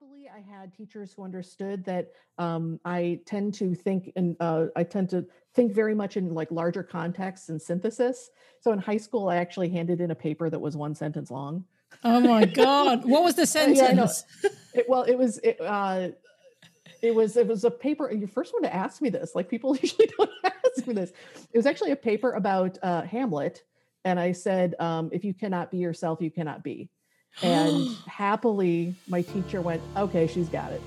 happily I had teachers who understood that um, I tend to think and uh, I tend to think very much in like larger contexts and synthesis. So in high school, I actually handed in a paper that was one sentence long. Oh my god! What was the sentence? yeah, it, well, it was it, uh, it was it was a paper. Your first one to ask me this. Like people usually don't ask me this. It was actually a paper about uh, Hamlet, and I said, um, if you cannot be yourself, you cannot be. And happily, my teacher went, okay, she's got it.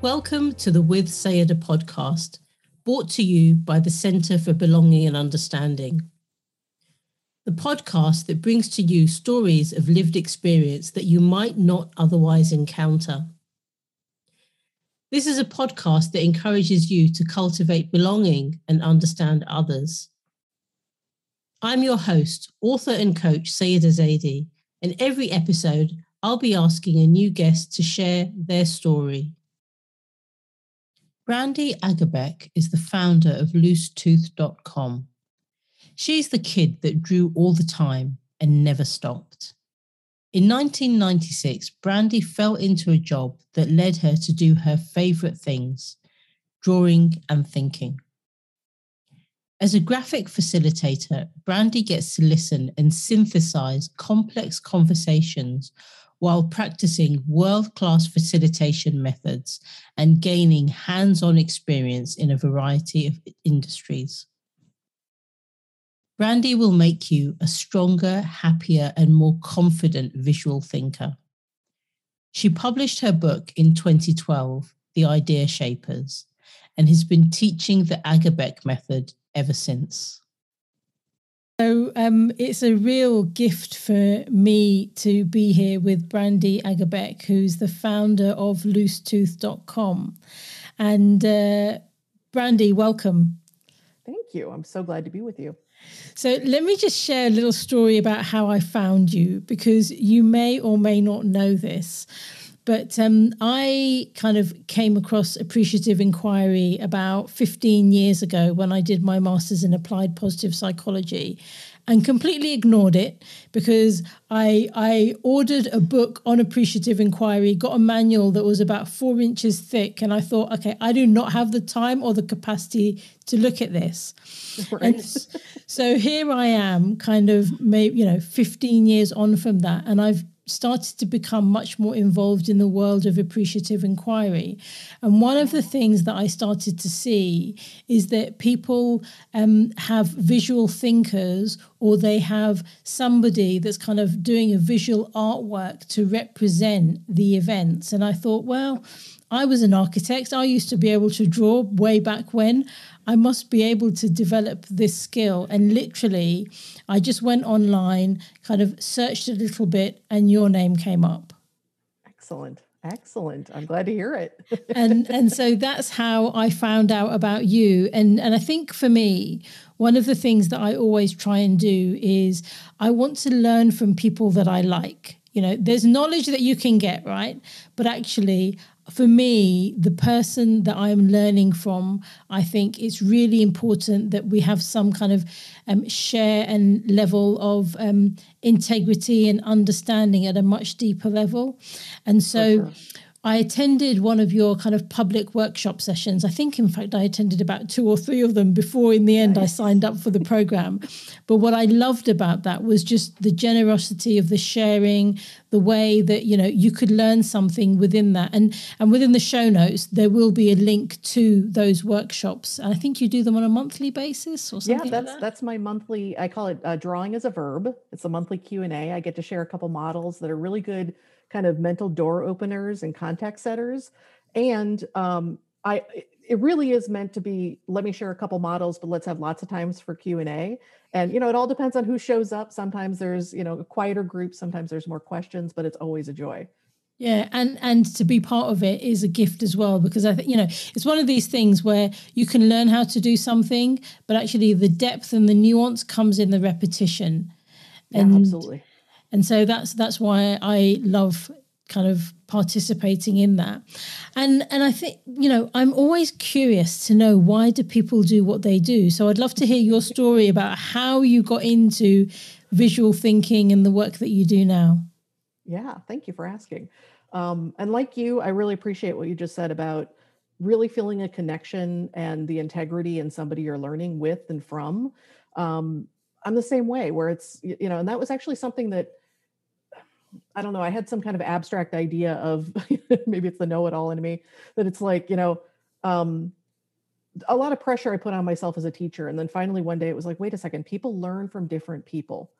Welcome to the With Saiyyidah podcast, brought to you by the Centre for Belonging and Understanding. The podcast that brings to you stories of lived experience that you might not otherwise encounter. This is a podcast that encourages you to cultivate belonging and understand others. I'm your host, author and coach Saiyyidah Zaidi, and every episode I'll be asking a new guest to share their story. Brandy Agerbeck is the founder of loosetooth.com. She's the kid that drew all the time and never stopped. In 1996, Brandy fell into a job that led her to do her favorite things drawing and thinking. As a graphic facilitator, Brandy gets to listen and synthesize complex conversations while practicing world class facilitation methods and gaining hands on experience in a variety of industries. Brandy will make you a stronger, happier, and more confident visual thinker. She published her book in 2012, The Idea Shapers, and has been teaching the Agerbeck method ever since. So um, it's a real gift for me to be here with Brandy Agerbeck, who's the founder of loosetooth.com. And uh, Brandy, welcome. Thank you. I'm so glad to be with you. So let me just share a little story about how I found you because you may or may not know this. But um, I kind of came across appreciative inquiry about 15 years ago when I did my master's in applied positive psychology and completely ignored it because I I ordered a book on appreciative inquiry, got a manual that was about four inches thick, and I thought, okay, I do not have the time or the capacity to look at this. Right. So here I am, kind of maybe you know, 15 years on from that, and I've started to become much more involved in the world of appreciative inquiry. And one of the things that I started to see is that people um, have visual thinkers or they have somebody that's kind of doing a visual artwork to represent the events. And I thought, well, I was an architect. I used to be able to draw way back when. I must be able to develop this skill. And literally, I just went online, kind of searched a little bit, and your name came up. Excellent. Excellent. I'm glad to hear it. and and so that's how I found out about you. And and I think for me, one of the things that I always try and do is I want to learn from people that I like. You know, there's knowledge that you can get, right? But actually, for me, the person that I'm learning from, I think it's really important that we have some kind of um, share and level of um, integrity and understanding at a much deeper level. And so, I attended one of your kind of public workshop sessions. I think, in fact, I attended about two or three of them before, in the end, nice. I signed up for the program. but what I loved about that was just the generosity of the sharing, the way that you know you could learn something within that, and and within the show notes there will be a link to those workshops. And I think you do them on a monthly basis or something. Yeah, that's like that. that's my monthly. I call it uh, drawing as a verb. It's a monthly Q and A. I get to share a couple models that are really good kind of mental door openers and contact setters. And um, I it really is meant to be let me share a couple models but let's have lots of times for q&a and you know it all depends on who shows up. Sometimes there's you know a quieter group. Sometimes there's more questions but it's always a joy. Yeah, and and to be part of it is a gift as well because I think you know it's one of these things where you can learn how to do something, but actually the depth and the nuance comes in the repetition. Yeah, and absolutely and so that's that's why I love kind of participating in that. And and i think you know i'm always curious to know why do people do what they do? So i'd love to hear your story about how you got into visual thinking and the work that you do now. Yeah thank you for asking. Um, and like you i really appreciate what you just said about really feeling a connection and the integrity in somebody you're learning with and from. Um, i'm the same way where it's you know and that was actually something that I don't know, I had some kind of abstract idea of maybe it's the know it all in me that it's like, you know, um, a lot of pressure I put on myself as a teacher. And then finally one day it was like, wait a second, people learn from different people.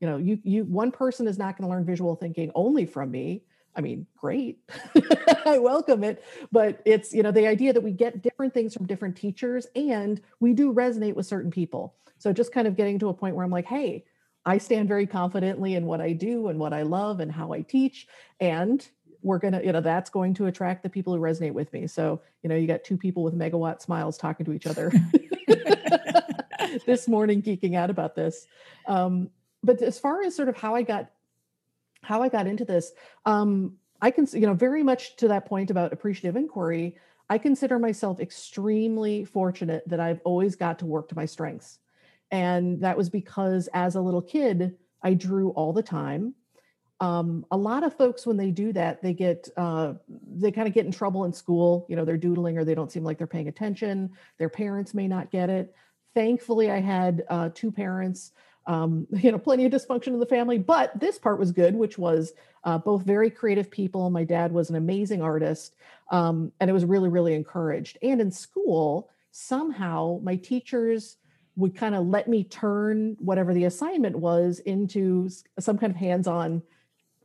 You know, you, you, one person is not going to learn visual thinking only from me. I mean, great. I welcome it. But it's, you know, the idea that we get different things from different teachers and we do resonate with certain people. So just kind of getting to a point where I'm like, hey, I stand very confidently in what I do and what I love and how I teach. And we're going to, you know, that's going to attract the people who resonate with me. So, you know, you got two people with megawatt smiles talking to each other this morning, geeking out about this. Um, but as far as sort of how I got, how I got into this, um, I can, you know, very much to that point about appreciative inquiry, I consider myself extremely fortunate that I've always got to work to my strengths. And that was because as a little kid, I drew all the time. Um, a lot of folks, when they do that, they get uh, they kind of get in trouble in school. You know, they're doodling or they don't seem like they're paying attention. Their parents may not get it. Thankfully, I had uh, two parents. Um, you know, plenty of dysfunction in the family, but this part was good, which was uh, both very creative people. My dad was an amazing artist, um, and it was really, really encouraged. And in school, somehow my teachers would kind of let me turn whatever the assignment was into some kind of hands-on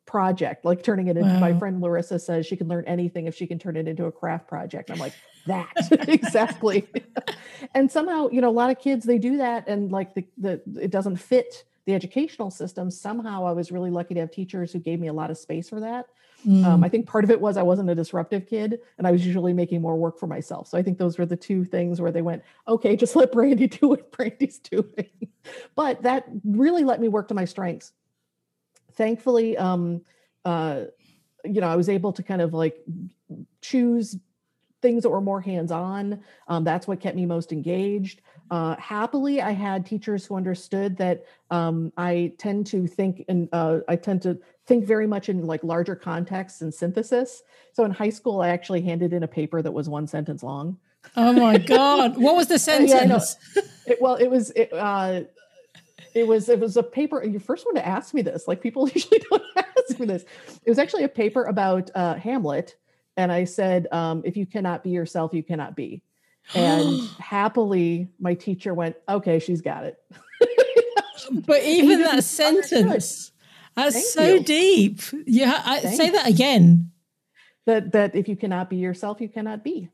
project like turning it into wow. my friend larissa says she can learn anything if she can turn it into a craft project. I'm like that. Exactly. And somehow you know a lot of kids they do that and like the, the it doesn't fit the educational system. Somehow i was really lucky to have teachers who gave me a lot of space for that Mm. Um, I think part of it was I wasn't a disruptive kid and I was usually making more work for myself. So I think those were the two things where they went, okay, just let Brandy do what Brandy's doing. but that really let me work to my strengths. Thankfully, um, uh, you know, I was able to kind of like choose things that were more hands-on. Um, that's what kept me most engaged. Uh, happily, I had teachers who understood that um, I tend to think and uh, I tend to think very much in like larger contexts and synthesis. So in high school, I actually handed in a paper that was one sentence long. Oh my god! What was the sentence? yeah, it, well, it was it, uh, it was it was a paper. And You first one to ask me this. Like people usually don't ask me this. It was actually a paper about uh, Hamlet, and I said, um, "If you cannot be yourself, you cannot be." And happily, my teacher went, "Okay, she's got it." but even that sentence that's Thank so you. deep. Yeah, I, say that again. That that if you cannot be yourself, you cannot be.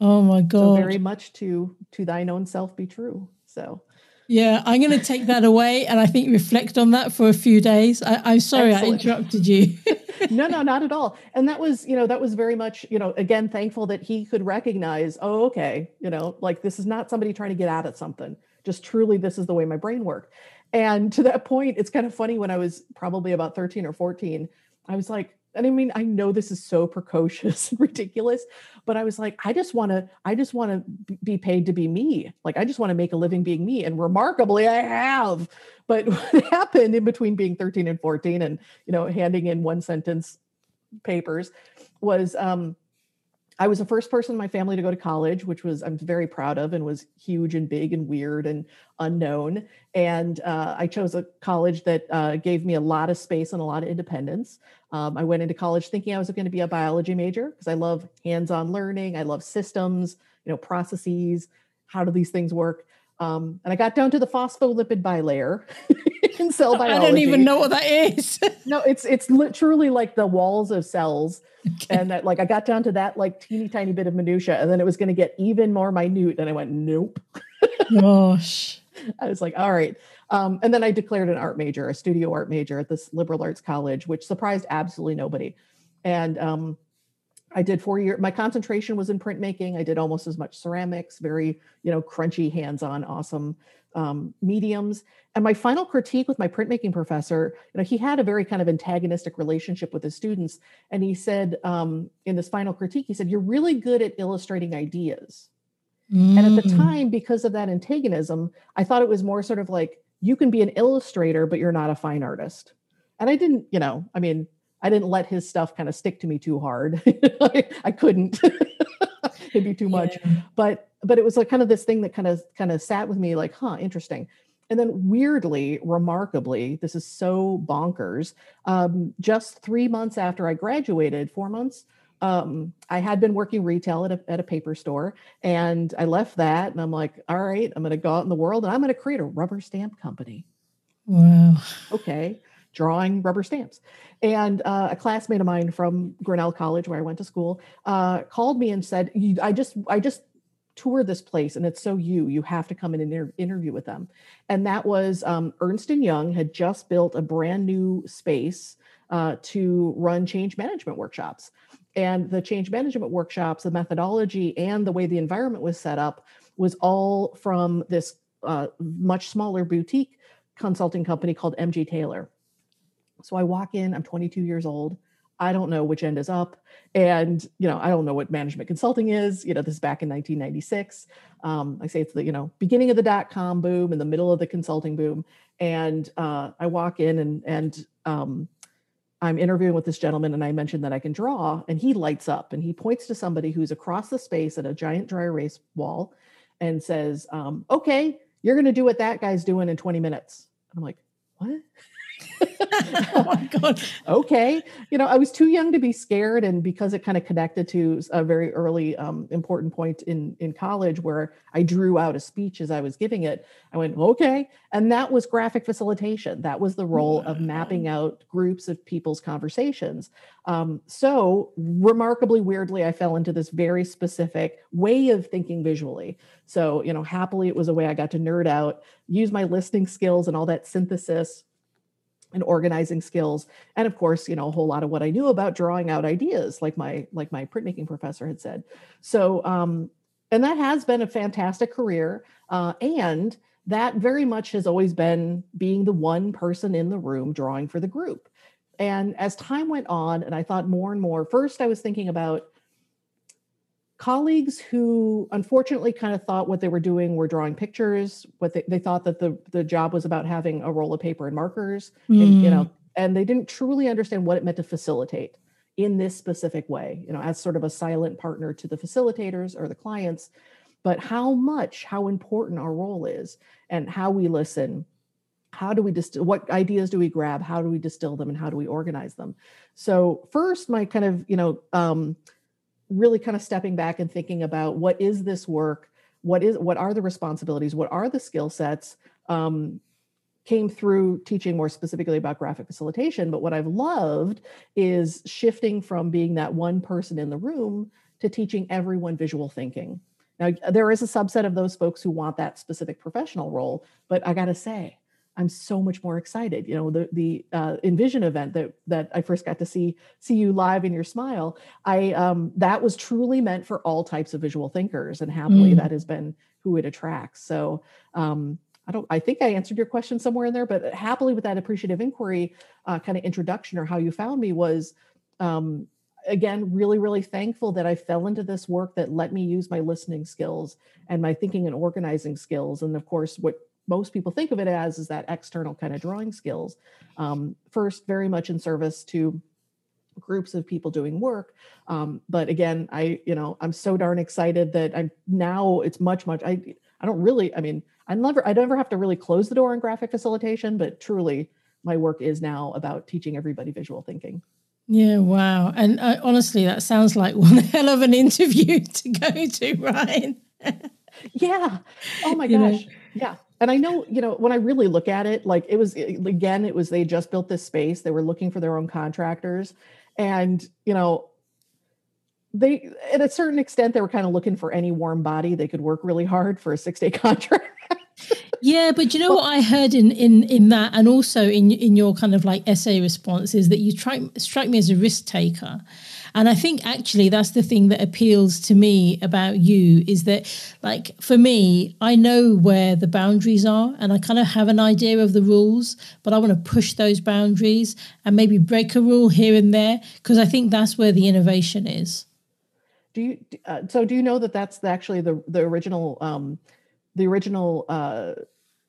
Oh my god! So very much to to thine own self be true. So. Yeah, I'm going to take that away, and I think reflect on that for a few days. I, am sorry Excellent. I interrupted you. no, no, not at all. And that was, you know, that was very much, you know, again, thankful that he could recognize, oh, okay, you know, like this is not somebody trying to get out at something. Just truly, this is the way my brain worked. And to that point, it's kind of funny when I was probably about 13 or 14, I was like, and I mean, I know this is so precocious and ridiculous, but I was like, I just want to, I just want to be paid to be me. Like, I just want to make a living being me. And remarkably, I have. But what happened in between being 13 and 14 and, you know, handing in one sentence papers was um, I was the first person in my family to go to college, which was I'm very proud of and was huge and big and weird and unknown. And uh, I chose a college that uh, gave me a lot of space and a lot of independence. Um, I went into college thinking I was going to be a biology major because I love hands-on learning. I love systems, you know, processes. How do these things work? Um, and I got down to the phospholipid bilayer. in cell biology. I don't even know what that is. no, it's it's literally like the walls of cells, okay. and that like I got down to that like teeny tiny bit of minutia, and then it was going to get even more minute, and I went nope. Gosh. I was like, all right. Um, and then I declared an art major, a studio art major at this liberal arts college, which surprised absolutely nobody. And um, I did four year. My concentration was in printmaking. I did almost as much ceramics, very you know crunchy, hands-on, awesome um, mediums. And my final critique with my printmaking professor, you know, he had a very kind of antagonistic relationship with his students, and he said um, in this final critique, he said, "You're really good at illustrating ideas." Mm. And at the mm. time, because of that antagonism, I thought it was more sort of like you can be an illustrator, but you're not a fine artist. And I didn't, you know, I mean, I didn't let his stuff kind of stick to me too hard. I, I, couldn't. It'd be too much. Yeah. But but it was like kind of this thing that kind of kind of sat with me like, huh, interesting. And then weirdly, remarkably, this is so bonkers. Um, just three months after I graduated, four months, um, I had been working retail at a, at a paper store and I left that and I'm like, all right, I'm going to go out in the world and I'm going to create a rubber stamp company. Wow. Okay. Drawing rubber stamps. And uh, a classmate of mine from Grinnell College, where I went to school, uh, called me and said, I just, I just toured this place and it's so you you have to come in and inter- interview with them and that was um, ernst and young had just built a brand new space uh, to run change management workshops and the change management workshops, the methodology, and the way the environment was set up was all from this uh, much smaller boutique consulting company called MG Taylor. So I walk in, I'm 22 years old. I don't know which end is up. And, you know, I don't know what management consulting is. You know, this is back in 1996. Um, I say it's the, you know, beginning of the dot com boom in the middle of the consulting boom. And uh, I walk in and, and um, I'm interviewing with this gentleman and I mentioned that I can draw and he lights up and he points to somebody who's across the space at a giant dry erase wall and says, um, okay, you're going to do what that guy's doing in 20 minutes. And I'm like, what? oh my god. Okay. You know i was too young to be scared and because it kind of connected to a very early um, important point in in college where i drew out a speech as i was giving it i went okay. And that was graphic facilitation. That was the role wow. of mapping out groups of people's conversations. Um, so remarkably weirdly i fell into this very specific way of thinking visually. So you know happily it was a way i got to nerd out use my listening skills and all that synthesis and organizing skills and of course you know a whole lot of what i knew about drawing out ideas like my like my printmaking professor had said. So um and that has been a fantastic career uh, and that very much has always been being the one person in the room drawing for the group. And as time went on and i thought more and more first i was thinking about colleagues who unfortunately kind of thought what they were doing were drawing pictures what they, they thought that the, the job was about having a roll of paper and markers mm. and you know mm. and they didn't truly understand what it meant to facilitate in this specific way you know as sort of a silent partner to the facilitators or the clients but how much how important our role is and how we listen how do we distill what ideas do we grab how do we distill them and how do we organize them so first my kind of you know um, really kind of stepping back and thinking about what is this work? What is what are the responsibilities? What are the skill sets um, came through teaching more specifically about graphic facilitation but what i've loved is shifting from being that one person in the room to teaching everyone visual thinking. Now there is a subset of those folks who want that specific professional role but i got to say I'm so much more excited. You know, the the uh, Envision event that that I first got to see see you live in your smile. I um, that was truly meant for all types of visual thinkers, and happily mm. that has been who it attracts. So um, I don't. I think I answered your question somewhere in there, but happily with that appreciative inquiry uh, kind of introduction or how you found me was. Um, again really really thankful that i fell into this work that let me use my listening skills and my thinking and organizing skills and of course what most people think of it as is that external kind of drawing skills. Um, first, very much in service to groups of people doing work. Um, but again, I, you know, I'm so darn excited that I'm now it's much, much, I, I don't really, I mean, I never, I never have to really close the door on graphic facilitation, but truly my work is now about teaching everybody visual thinking. Yeah, wow. And uh, honestly, that sounds like one hell of an interview to go to, Ryan. yeah. Oh my gosh. know? Yeah and I know, you know, when I really look at it, like it was eh, again, it was they just built this space. They were looking for their own contractors, and you know, they at a certain extent they were kind of looking for any warm body they could work really hard for a six day contract. yeah, but you know what I heard in in in that, and also in in your kind of like essay response is that you try strike me as a risk taker, and I think actually that's the thing that appeals to me about you is that like for me, I know where the boundaries are, and I kind of have an idea of the rules, but I want to push those boundaries and maybe break a rule here and there because I think that's where the innovation is. Do you uh, so do you know that that's actually the the original um the original uh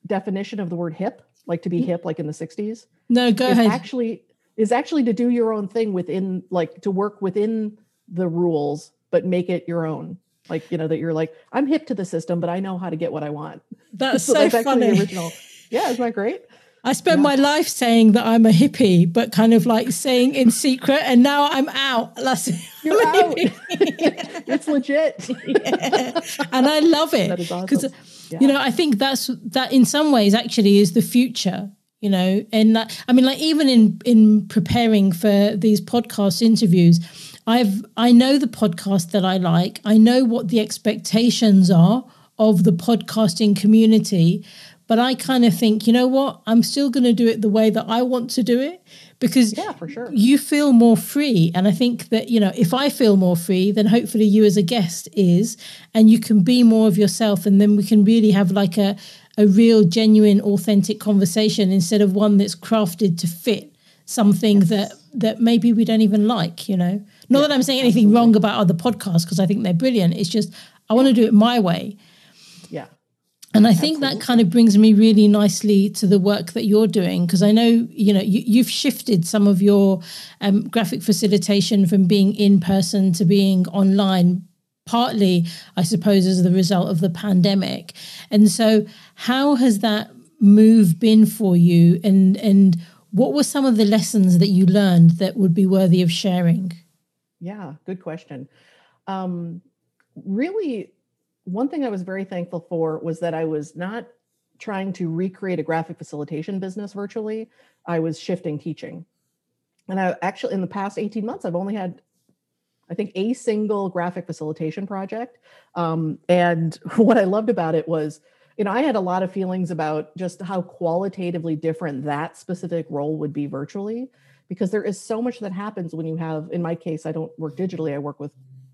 definition of the word hip, like to be hip like in the 60s? No, go ahead. actually is actually to do your own thing within like to work within the rules but make it your own. Like, you know, that you're like, I'm hip to the system, but I know how to get what I want. that's so so, that's funny. the original. Yeah, isn't that great? I spend Yeah. my life saying that I'm a hippie, but kind of like saying in secret, and now I'm out. That's You're out. it's legit. Yeah. And I love it because awesome. Yeah. you know I think that's that in some ways actually is the future. You know, and that, I mean, like even in in preparing for these podcast interviews, I've I know the podcast that I like. I know what the expectations are of the podcasting community, but I kind of think, you know what, I'm still going to do it the way that I want to do it because Yeah, for sure. you feel more free and i think that you know if i feel more free then hopefully you as a guest is and you can be more of yourself and then we can really have like a a real genuine authentic conversation instead of one that's crafted to fit something that that maybe we don't even like you know? Not that i'm saying anything wrong about other podcasts because i think they're brilliant. It's just i want to do it my way. Yeah. and I think that kind of brings me really nicely to the work that you're doing because I know you know you, you've shifted some of your um, graphic facilitation from being in person to being online, partly I suppose as the result of the pandemic. And so, how has that move been for you? And and what were some of the lessons that you learned that would be worthy of sharing? Yeah, good question. Um, really, one thing I was very thankful for was that I was not trying to recreate a graphic facilitation business virtually. I was shifting teaching. And I actually, in the past 18 months, I've only had, I think, a single graphic facilitation project. Um, and what I loved about it was, you know, I had a lot of feelings about just how qualitatively different that specific role would be virtually because there is so much that happens when you have in my case i don't work digitally i work with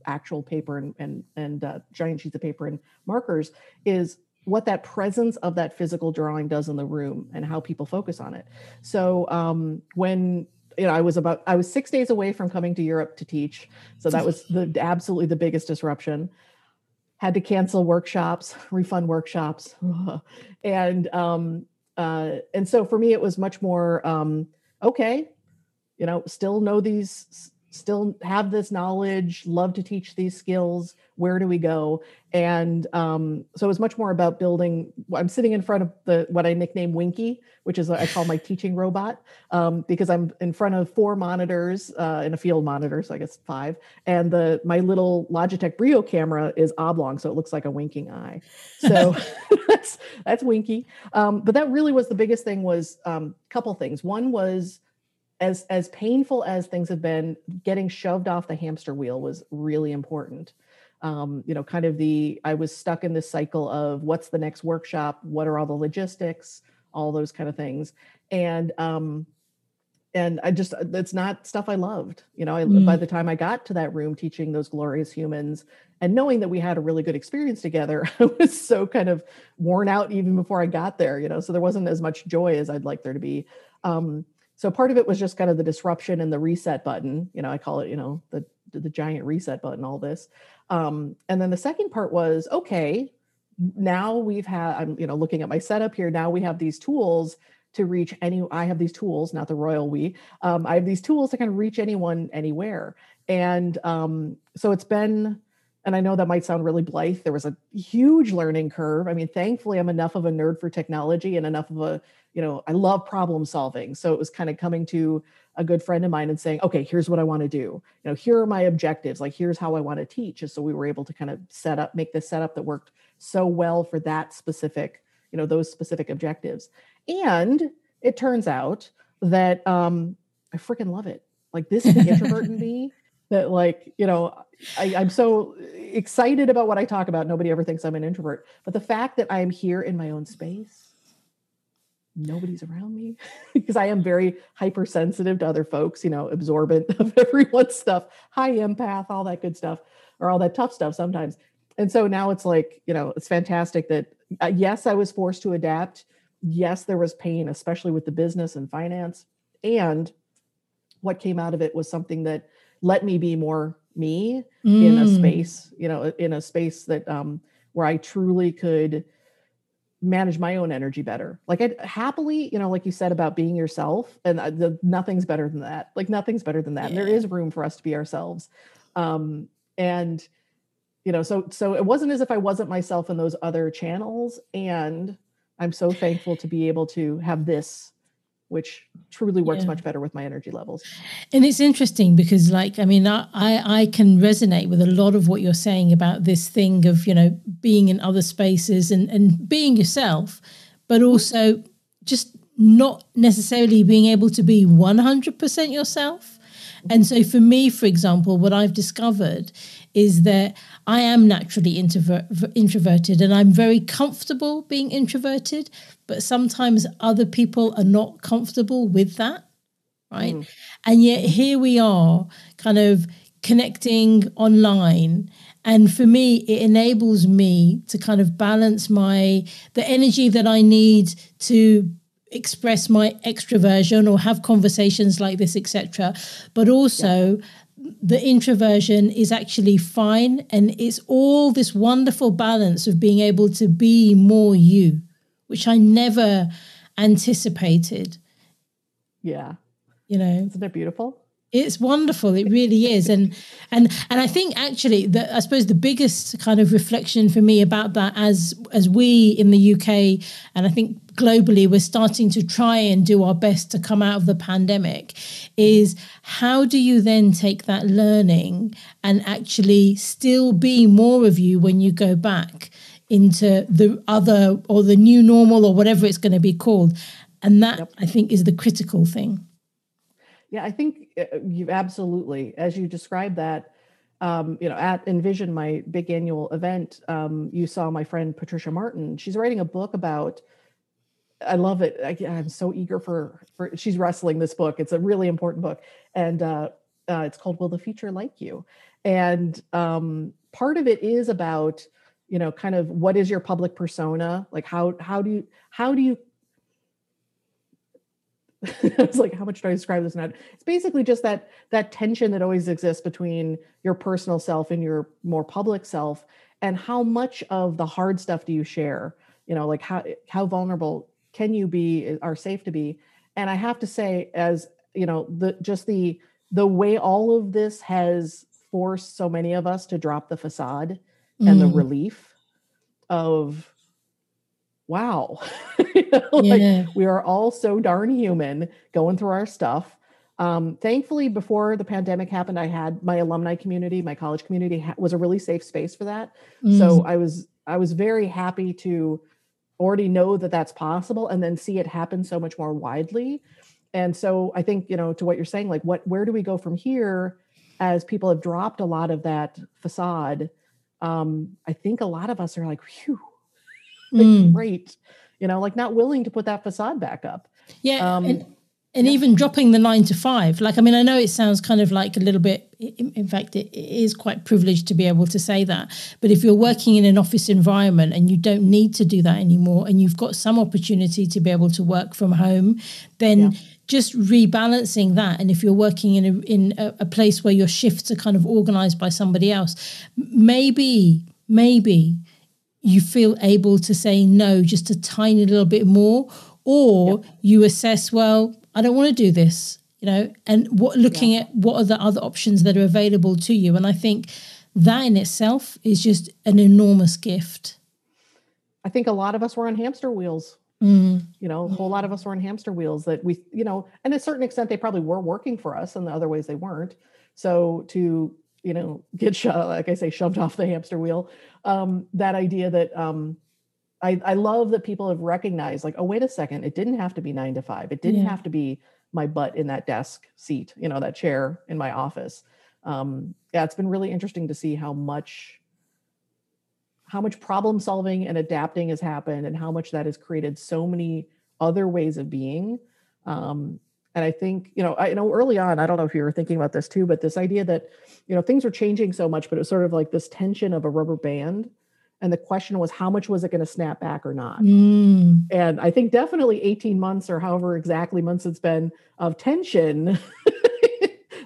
actual paper and and, and uh, giant sheets of paper and markers is what that presence of that physical drawing does in the room and how people focus on it. So um, when you know i was about i was six days away from coming to europe to teach so that was the absolutely the biggest disruption had to cancel workshops refund workshops. And um, uh, and so for me it was much more um, okay you know still know these still have this knowledge love to teach these skills where do we go? And um, so it was much more about building i'm sitting in front of the what i nickname winky which is what i call my teaching robot um, because i'm in front of four monitors uh, and a field monitor so i guess five and the my little logitech brio camera is oblong so it looks like a winking eye. So that's that's winky. Um, but that really was the biggest thing was a um, couple things. One was as as painful as things have been getting shoved off the hamster wheel was really important. Um, you know kind of the i was stuck in this cycle of what's the next workshop? What are all the logistics? All those kind of things. And um and i just it's not stuff i loved you know? I, Mm. by the time i got to that room teaching those glorious humans and knowing that we had a really good experience together i was so kind of worn out even before i got there you know? So there wasn't as much joy as i'd like there to be. Um so part of it was just kind of the disruption and the reset button you know i call it you know the the giant reset button all this. Um, and then the second part was okay now we've had i'm you know looking at my setup here now we have these tools to reach any i have these tools not the royal we um, i have these tools to kind of reach anyone anywhere. And um, so it's been and i know that might sound really blithe there was a huge learning curve. I mean thankfully i'm enough of a nerd for technology and enough of a you know i love problem solving. So it was kind of coming to a good friend of mine and saying okay here's what i want to do. You know here are my objectives. Like here's how i want to teach. And so we were able to kind of set up make this setup that worked so well for that specific you know those specific objectives. And it turns out that um i freaking love it. Like this is the introvert in me that like you know I, i'm so excited about what i talk about nobody ever thinks i'm an introvert but the fact that i'm here in my own space nobody's around me because I am very hypersensitive to other folks, you know, absorbent of everyone's stuff, high empath, all that good stuff, or all that tough stuff sometimes. And so now it's like, you know, it's fantastic that uh, yes, I was forced to adapt. Yes, there was pain, especially with the business and finance. And what came out of it was something that let me be more me mm. in a mm. space, you know, in a space that um where I truly could manage my own energy better. Like I happily, you know, like you said about being yourself, and the, nothing's better than that. Like nothing's better than that. Yeah. And there is room for us to be ourselves. Um, and you know, so so it wasn't as if I wasn't myself in those other channels. And I'm so thankful to be able to have this which truly works yeah. much better with my energy levels. And it's interesting because, like, I mean, I, I can resonate with a lot of what you're saying about this thing of, you know, being in other spaces and, and being yourself, but also just not necessarily being able to be 100% yourself. And so, for me, for example, what I've discovered is that I am naturally introvert, introverted and I'm very comfortable being introverted, but sometimes other people are not comfortable with that. Right. Mm. And yet here we are kind of connecting online and for me it enables me to kind of balance my the energy that i need to express my extroversion or have conversations like this etc but also yeah. the introversion is actually fine and it's all this wonderful balance of being able to be more you which i never anticipated. Yeah. You know? Isn't it beautiful? It's wonderful. It really is. And and and i think actually that i suppose the biggest kind of reflection for me about that as as we in the uk and i think globally we're starting to try and do our best to come out of the pandemic is how do you then take that learning and actually still be more of you when you go back into the other or the new normal or whatever it's going to be called and that yep. i think is the critical thing yeah, I think uh, you've absolutely, as you described that, um, you know, at Envision, my big annual event, um, you saw my friend Patricia Martin. She's writing a book about. I love it. I, am so eager for for. She's wrestling this book. It's a really important book, and uh, uh, it's called "Will the Future Like You?" And um, part of it is about you know kind of what is your public persona like how how do you how do you it's like, how much do I describe this? Not. It's basically just that that tension that always exists between your personal self and your more public self, and how much of the hard stuff do you share? You know, like how how vulnerable can you be? Are safe to be? And I have to say, as you know, the just the the way all of this has forced so many of us to drop the facade mm. and the mm. relief of wow you know, yeah. like we are all so darn human going through our stuff um, thankfully before the pandemic happened i had my alumni community my college community ha- was a really safe space for that mm. so i was i was very happy to already know that that's possible and then see it happen so much more widely. And so i think you know to what you're saying like what where do we go from here as people have dropped a lot of that facade? Um, i think a lot of us are like whew like, mm. great you know like not willing to put that facade back up. Yeah um, and, and yeah. even dropping the nine to five like i mean i know it sounds kind of like a little bit in fact it is quite privileged to be able to say that but if you're working in an office environment and you don't need to do that anymore and you've got some opportunity to be able to work from home then yeah. just rebalancing that and if you're working in a in a, a place where your shifts are kind of organized by somebody else maybe maybe you feel able to say no just a tiny little bit more or yep. you assess well i don't want to do this you know and what looking yeah. at what are the other options that are available to you and i think that in itself is just an enormous gift i think a lot of us were on hamster wheels mm. you know a whole lot of us were on hamster wheels that we you know and to a certain extent they probably were working for us and the other ways they weren't so to you know get sho- like i say shoved off the hamster wheel um that idea that um i i love that people have recognized like oh wait a second it didn't have to be 9 to 5 it didn't yeah. have to be my butt in that desk seat you know that chair in my office um yeah it's been really interesting to see how much how much problem solving and adapting has happened and how much that has created so many other ways of being. Um, and I think, you know, I you know early on, I don't know if you were thinking about this too, but this idea that, you know, things are changing so much, but it was sort of like this tension of a rubber band. And the question was, how much was it going to snap back or not? Mm. And I think definitely 18 months or however exactly months it's been of tension.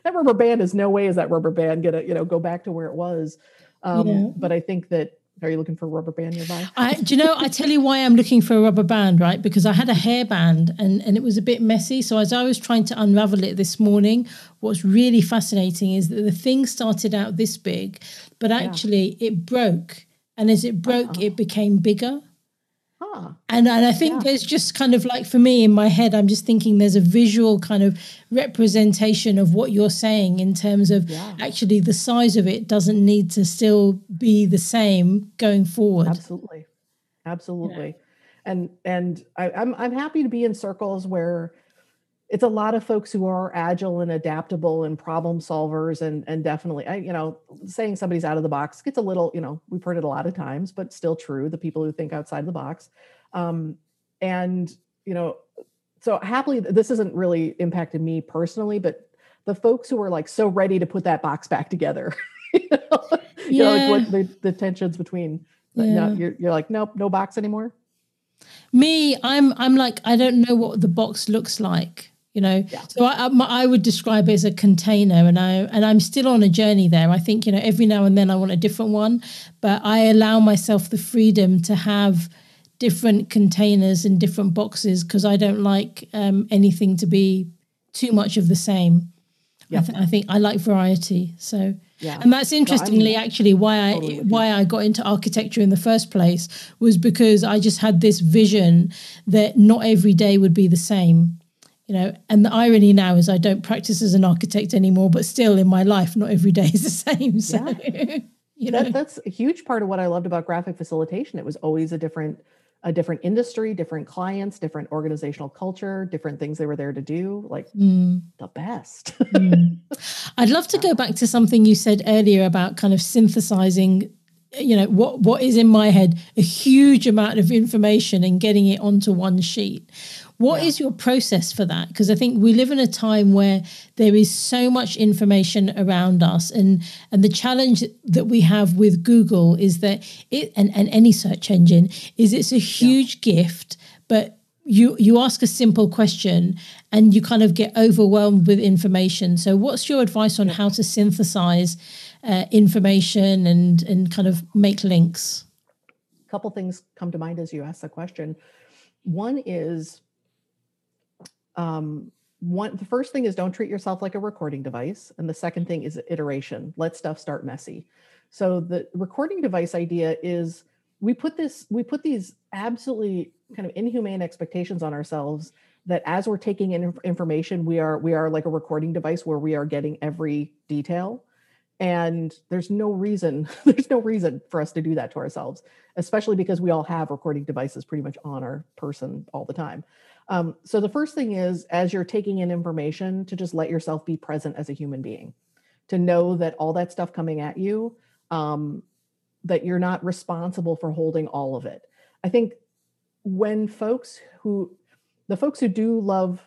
that rubber band is no way is that rubber band gonna, you know, go back to where it was. Um, Yeah. But I think that are you looking for a rubber band nearby? I, do you know? I tell you why I'm looking for a rubber band, right? Because I had a hairband and and it was a bit messy. So as I was trying to unravel it this morning, what's really fascinating is that the thing started out this big, but actually it broke, and as it broke, Uh-huh. it became bigger. Huh. And and I think Yeah. there's just kind of like for me in my head, I'm just thinking there's a visual kind of representation of what you're saying in terms of Yeah. actually the size of it doesn't need to still be the same going forward. Absolutely. Absolutely. And and I, I'm I'm happy to be in circles where it's a lot of folks who are agile and adaptable and problem solvers and and definitely I you know saying somebody's out of the box gets a little you know we've heard it a lot of times but still true the people who think outside the box um and you know so happily this isn't really impacted me personally but the folks who are like so ready to put that box back together you know, you know, like what the, the tensions between like, no, Yeah. you're, you're like nope no box anymore Me, I'm I'm like I don't know what the box looks like. You know, Yeah. so I, I I would describe it as a container, and I and I'm still on a journey there. I think you know every now and then I want a different one, but I allow myself the freedom to have different containers and different boxes because I don't like um, anything to be too much of the same. I, Yeah. th- I think I like variety. So yeah and that's interestingly actually why I why I got into architecture in the first place was because I just had this vision that not every day would be the same. You know, and the irony now is I don't practice as an architect anymore, but still in my life, not every day is the same. So, you know, that, that's a huge part of what I loved about graphic facilitation. It was always a different, a different industry, different clients, different organizational culture, different things they were there to do. Like Mm, the best. mm. I'd love to go back to something you said earlier about kind of synthesizing. You know what? What is in my head? A huge amount of information and getting it onto one sheet. What is Yeah. your process for that? Because I think we live in a time where there is so much information around us, and and the challenge that we have with Google is that it and, and any search engine is it's a huge gift, but you you ask a simple question and you kind of get overwhelmed with information. So, what's your advice on how to synthesize uh, information and and kind of make links? a couple things come to mind as you ask the question. One is um, one the first thing is don't treat yourself like a recording device and the second thing is iteration. Let stuff start messy. So the recording device idea is we put this we put these absolutely kind of inhumane expectations on ourselves that as we're taking in information we are we are like a recording device where we are getting every detail. And there's no reason there's no reason for us to do that to ourselves especially because we all have recording devices pretty much on our person all the time um, so the first thing is as you're taking in information to just let yourself be present as a human being. To know that all that stuff coming at you um, that you're not responsible for holding all of it. I think when folks who the folks who do love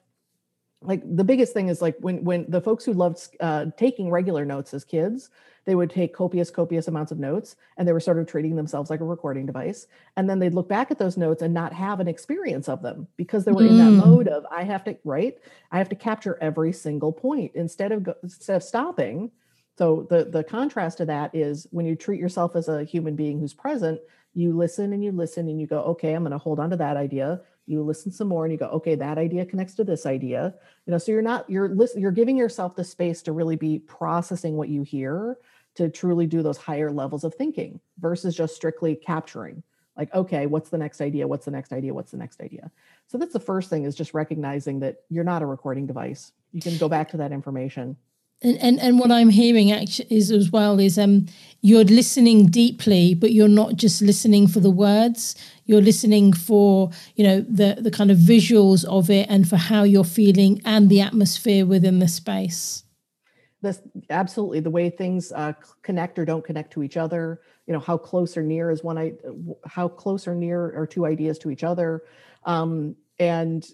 like the biggest thing is like when when the folks who loved uh, taking regular notes as kids they would take copious copious amounts of notes and they were sort of treating themselves like a recording device. And then they'd look back at those notes and not have an experience of them because they were in that Mm. mode of i have to write, i have to capture every single point instead of go, instead of stopping. So the the contrast to that is when you treat yourself as a human being who's present you listen and you listen and you go okay i'm going to hold on to that idea. You listen some more and you go okay that idea connects to this idea. You know so you're not you're listening you're giving yourself the space to really be processing what you hear to truly do those higher levels of thinking versus just strictly capturing like okay what's the next idea? What's the next idea? What's the next idea? So that's the first thing is just recognizing that you're not a recording device. You can go back to that information. And, and and what I'm hearing actually is as well is um you're listening deeply, but you're not just listening for the words. You're listening for you know the the kind of visuals of it and for how you're feeling and the atmosphere within the space. This absolutely the way things uh, connect or don't connect to each other you know how close or near is one i how close or near are two ideas to each other um, and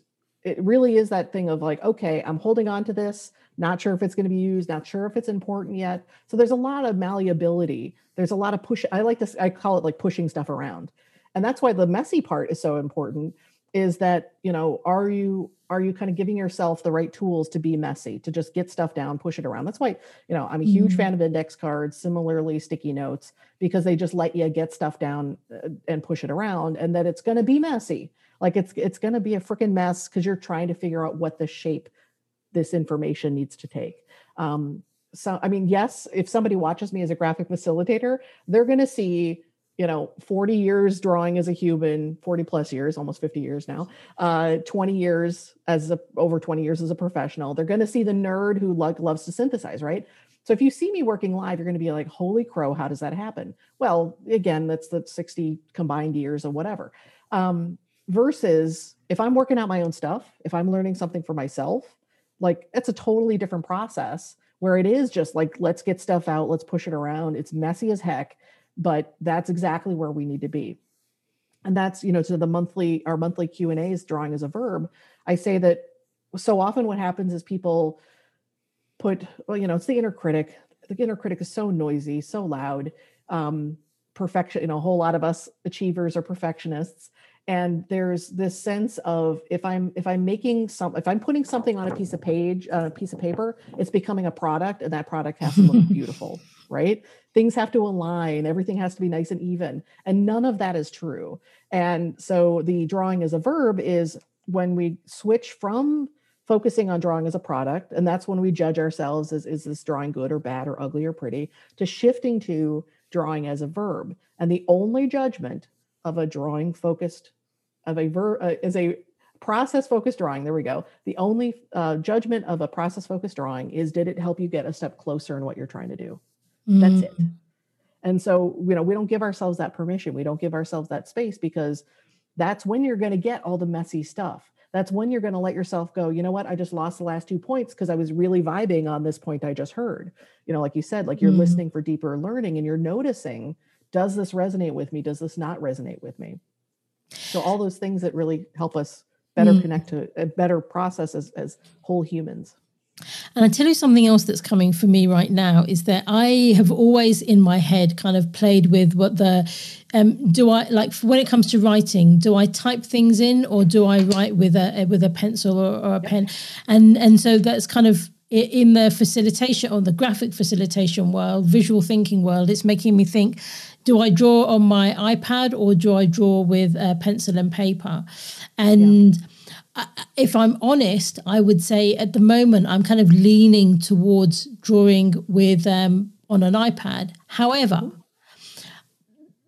it really is that thing of like, okay, I'm holding on to this, not sure if it's going to be used, not sure if it's important yet. So there's a lot of malleability. There's a lot of push. I like this, I call it like pushing stuff around. And that's why the messy part is so important is that, you know, are you are you kind of giving yourself the right tools to be messy, to just get stuff down, push it around? That's why, you know, I'm a huge mm-hmm. fan of index cards, similarly sticky notes, because they just let you get stuff down uh, and push it around and that it's going to be messy like it's it's going to be a freaking mess because you're trying to figure out what the shape this information needs to take. Um, so I mean, yes, if somebody watches me as a graphic facilitator, they're going to see you know 40 years drawing as a human 40 plus years almost 50 years now uh 20 years as a over 20 years as a professional. They're going to see the nerd who lo- loves to synthesize right? So if you see me working live you're going to be like holy crow how does that happen? Well again that's the 60 combined years or whatever. Um, versus if I'm working out my own stuff, if I'm learning something for myself, like it's a totally different process where it is just like let's get stuff out, let's push it around. It's messy as heck, but that's exactly where we need to be. And that's, you know, to the monthly our monthly Q&As drawing as a verb, I say that so often what happens is people put well, you know, it's the inner critic. The inner critic is so noisy, so loud. Um, perfection, you know, a whole lot of us achievers are perfectionists and there's this sense of if i'm if i'm making some if i'm putting something on a piece of page on a piece of paper it's becoming a product and that product has to look beautiful right? Things have to align. Everything has to be nice and even. And none of that is true. And so the drawing as a verb is when we switch from focusing on drawing as a product and that's when we judge ourselves as is this drawing good or bad or ugly or pretty to shifting to drawing as a verb. And the only judgment of a drawing focused of a ver uh, is a process focused drawing there we go. The only uh, judgment of a process focused drawing is did it help you get a step closer in what you're trying to do mm. that's it. And so you know we don't give ourselves that permission. We don't give ourselves that space because that's when you're going to get all the messy stuff. That's when you're going to let yourself go you know what? I just lost the last two points because i was really vibing on this point i just heard. You know like you said like you're mm. listening for deeper learning and you're noticing does this resonate with me? Does this not resonate with me? So all those things that really help us better mm. connect to a better process as, as whole humans and I tell you something else that's coming for me right now is that I have always in my head kind of played with what the um, do I like when it comes to writing do I type things in or do I write with a with a pencil or, or a pen and and so that's kind of in the facilitation or the graphic facilitation world, visual thinking world, it's making me think do I draw on my iPad or do I draw with a pencil and paper? And yeah. If I'm honest, I would say at the moment I'm kind of leaning towards drawing with um, on an iPad. However,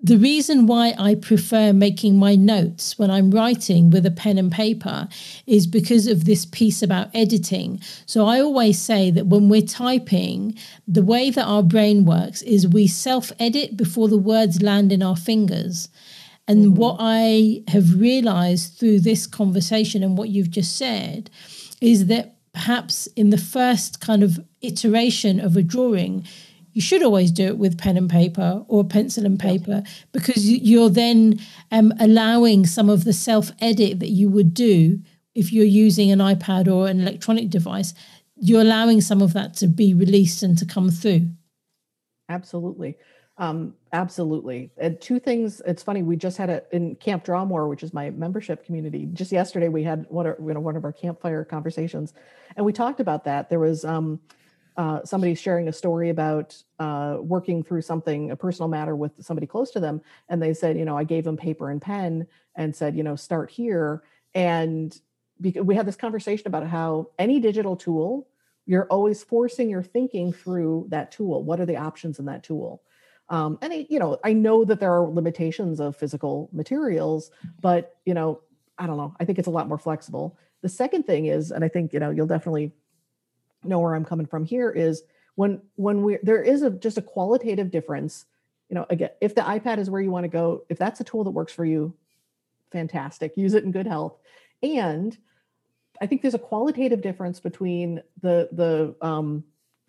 the reason why I prefer making my notes when I'm writing with a pen and paper is because of this piece about editing. So I always say that when we're typing, the way that our brain works is we self edit before the words land in our fingers. And mm-hmm. what I have realized through this conversation and what you've just said is that perhaps in the first kind of iteration of a drawing, you should always do it with pen and paper or pencil and paper because you're then um, allowing some of the self edit that you would do if you're using an iPad or an electronic device. You're allowing some of that to be released and to come through. Absolutely. Um, absolutely. And two things. It's funny. We just had it in Camp Drawmore, which is my membership community. Just yesterday, we had one of you know one of our campfire conversations, and we talked about that. There was um, uh, somebody sharing a story about uh, working through something, a personal matter with somebody close to them. And they said, you know, I gave them paper and pen and said, you know, start here. And we had this conversation about how any digital tool, you're always forcing your thinking through that tool. What are the options in that tool? Um, and it, you know, I know that there are limitations of physical materials, but you know, I don't know. I think it's a lot more flexible. The second thing is, and I think you know, you'll definitely know where I'm coming from here is when when we there is a just a qualitative difference. You know, again, if the iPad is where you want to go, if that's a tool that works for you, fantastic. Use it in good health. And I think there's a qualitative difference between the the um,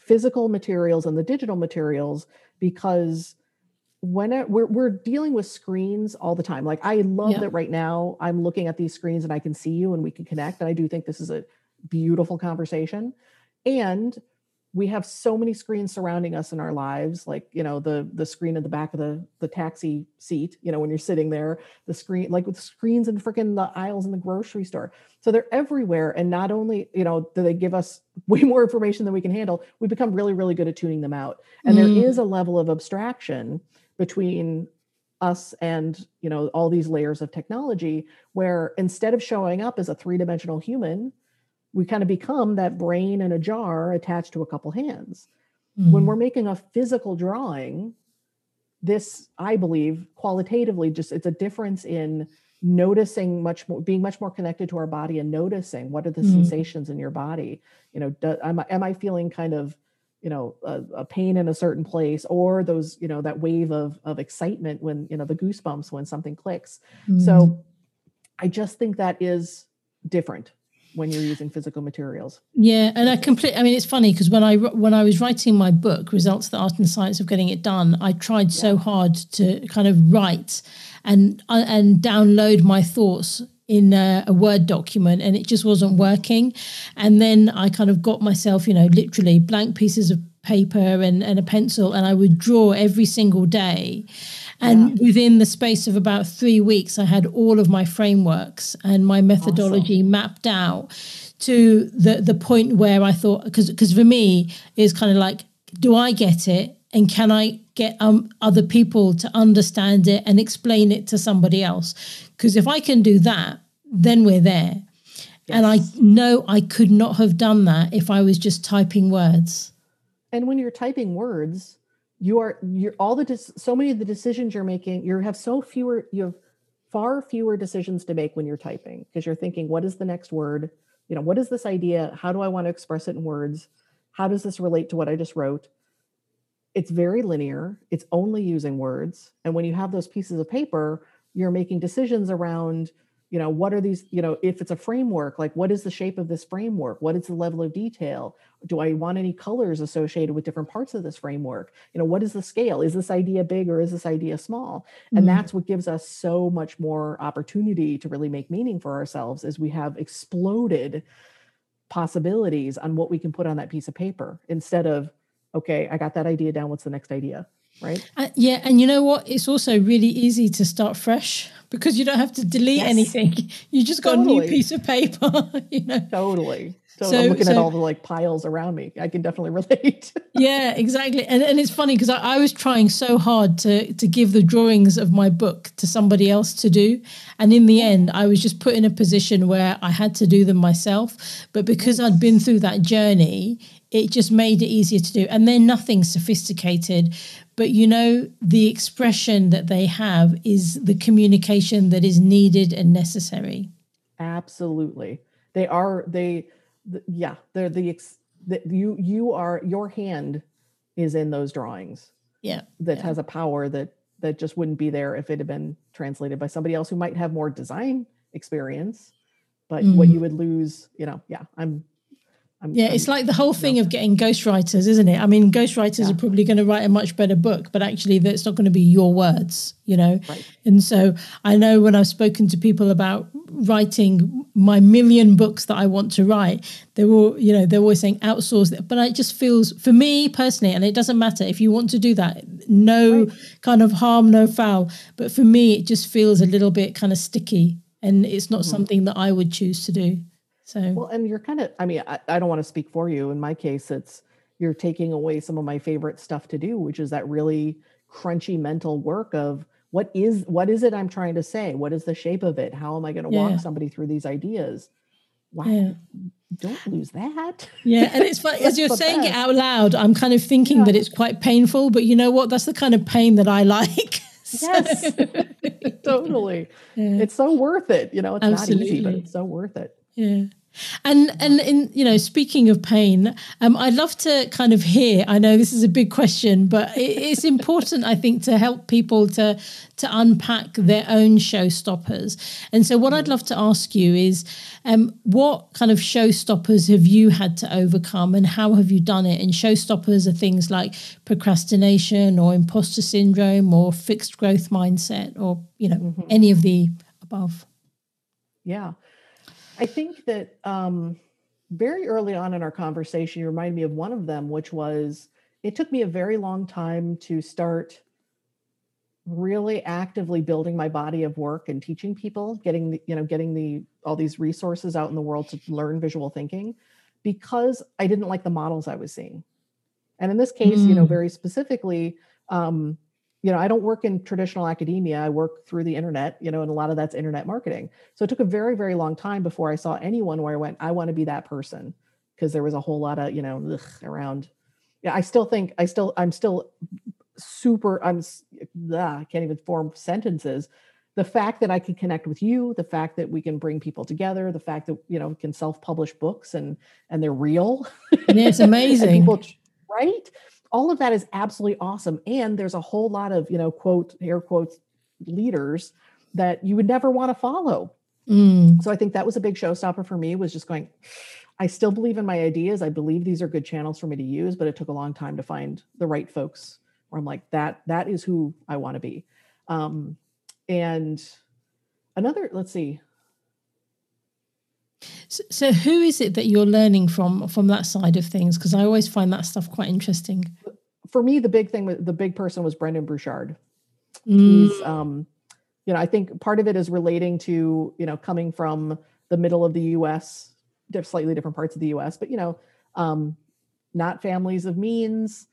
physical materials and the digital materials because when it, we're we're dealing with screens all the time. Like I love Yeah. that right now I'm looking at these screens and I can see you and we can connect. And I do think this is a beautiful conversation. And we have so many screens surrounding us in our lives, like you know the the screen at the back of the the taxi seat. You know when you're sitting there, the screen like with screens in freaking the aisles in the grocery store. So they're everywhere. And not only you know do they give us way more information than we can handle, we become really really good at tuning them out. And Mm. there is a level of abstraction between us and you know all these layers of technology where instead of showing up as a three-dimensional human we kind of become that brain in a jar attached to a couple hands when Mm. we're making a physical drawing this i believe qualitatively just it's a difference in noticing much more being much more connected to our body and noticing what are the Mm. sensations in your body you know do, am, I, am i feeling kind of you know a, a pain in a certain place or those you know that wave of of excitement when you know the goosebumps when something clicks Mm. so i just think that is different when you're using physical materials Yeah, and I completely. I mean, it's funny because when I when I was writing my book, results, the art and science of getting it done, I tried so hard to kind of write and uh, and download my thoughts in a, a word document, and it just wasn't working. And then I kind of got myself, you know, literally blank pieces of paper and, and a pencil, and I would draw every single day. And within the space of about three weeks, I had all of my frameworks and my methodology mapped out to the the point where I thought because because for me it's kind of like do I get it? And can I get um, other people to understand it and explain it to somebody else? Because if I can do that then we're there. And I know I could not have done that if I was just typing words. And when you're typing words you are you're all the dis- so many of the decisions you're making you have so fewer you have far fewer decisions to make when you're typing because you're thinking what is the next word? You know what is this idea? How do i want to express it in words? How does this relate to what i just wrote? It's very linear. It's only using words. And when you have those pieces of paper you're making decisions around you know what are these you know if it's a framework like what is the shape of this framework? What is the level of detail? Do i want any colors associated with different parts of this framework? You know what is the scale? Is this idea big or is this idea small? And Mm. that's what gives us so much more opportunity to really make meaning for ourselves as we have exploded possibilities on what we can put on that piece of paper instead of okay i got that idea down what's the next idea? Right? Uh, yeah, and you know what? It's also really easy to start fresh because you don't have to delete Yes. anything. You just got a new piece of paper, you know. totally so, So- i'm looking at all the like piles around me i can definitely relate Yeah, exactly. And and it's funny because I, I was trying so hard to to give the drawings of my book to somebody else to do. And in the end, I was just put in a position where I had to do them myself. But because I'd been through that journey, it just made it easier to do. And they're nothing sophisticated. But you know, the expression that they have is the communication that is needed and necessary. Absolutely. They are they th- yeah, they're the ex, the, you you are your hand is in those drawings Yeah. that Yeah. has a power that that just wouldn't be there if it had been translated by somebody else who might have more design experience but what Mm. you would lose, you know, yeah, I'm I'm Yeah, I'm- it's like the whole thing of getting ghostwriters, isn't it? I mean, ghostwriters Yeah. are probably going to write a much better book, but actually, that's not going to be your words, you know? Right. And so I know when I've spoken to people about writing my million books that I want to write, they're all, you know, they're always saying outsource it. But it just feels, for me personally, and it doesn't matter if you want to do that, no Right. kind of harm, no foul. But for me, it just feels a little bit kind of sticky and it's not Mhm. something that I would choose to do. So, Well, and you're kind of, I mean, I, I don't want to speak for you. In my case, it's you're taking away some of my favorite stuff to do, which is that really crunchy mental work of what is what is it I'm trying to say? What is the shape of it? How am I going to Yeah. walk somebody through these ideas? Wow. yeah. Don't lose that. Yeah, and it's funny as you're saying it out loud. I'm kind of thinking Yeah. that it's quite painful, but you know what? That's the kind of pain that I like. So- Yes. totally. It's so worth it. You know, it's not easy, but it's so worth it. Yeah. And and in you know, speaking of pain, um, I'd love to kind of hear. I know this is a big question, but it's important, I think, to help people to to unpack their own showstoppers. And so, what I'd love to ask you is, um, what kind of showstoppers have you had to overcome, and how have you done it? And showstoppers are things like procrastination, or imposter syndrome, or fixed growth mindset, or you know, mm-hmm. any of the above. Yeah. I think that um, very early on in our conversation, you reminded me of one of them, which was it took me a very long time to start really actively building my body of work and teaching people getting the, you know getting the all these resources out in the world to learn visual thinking because i didn't like the models i was seeing and in this case mm. you know mm. very specifically um, you know, I don't work in traditional academia. I work through the internet, you know, and a lot of that's internet marketing. So it took a very, very long time before I saw anyone where I went, I want to be that person. Because there was a whole lot of, you know, ugh, around. Yeah, I still think I still, I'm still super, I'm, ugh, I can't even form sentences. The fact that I can connect with you, the fact that we can bring people together, the fact that, you know, we can self-publish books and, and they're real. And it's amazing. people, right? All of that is absolutely awesome. And there's a whole lot of, you know, quote, air quotes, leaders that you would never want to follow. Mm. So I think that was a big showstopper for me was just going, I still believe in my ideas. I believe these are good channels for me to use, but it took a long time to find the right folks where I'm like, that, that is who I want to be. Um, and another, let's see, so, so, who is it that you're learning from from that side of things? Because I always find that stuff quite interesting. For me, the big thing, the big person was Brendon Burchard. Mm. He's, um, you know, I think part of it is relating to you know coming from the middle of the U.S., slightly different parts of the U.S., but you know, um, not families of means,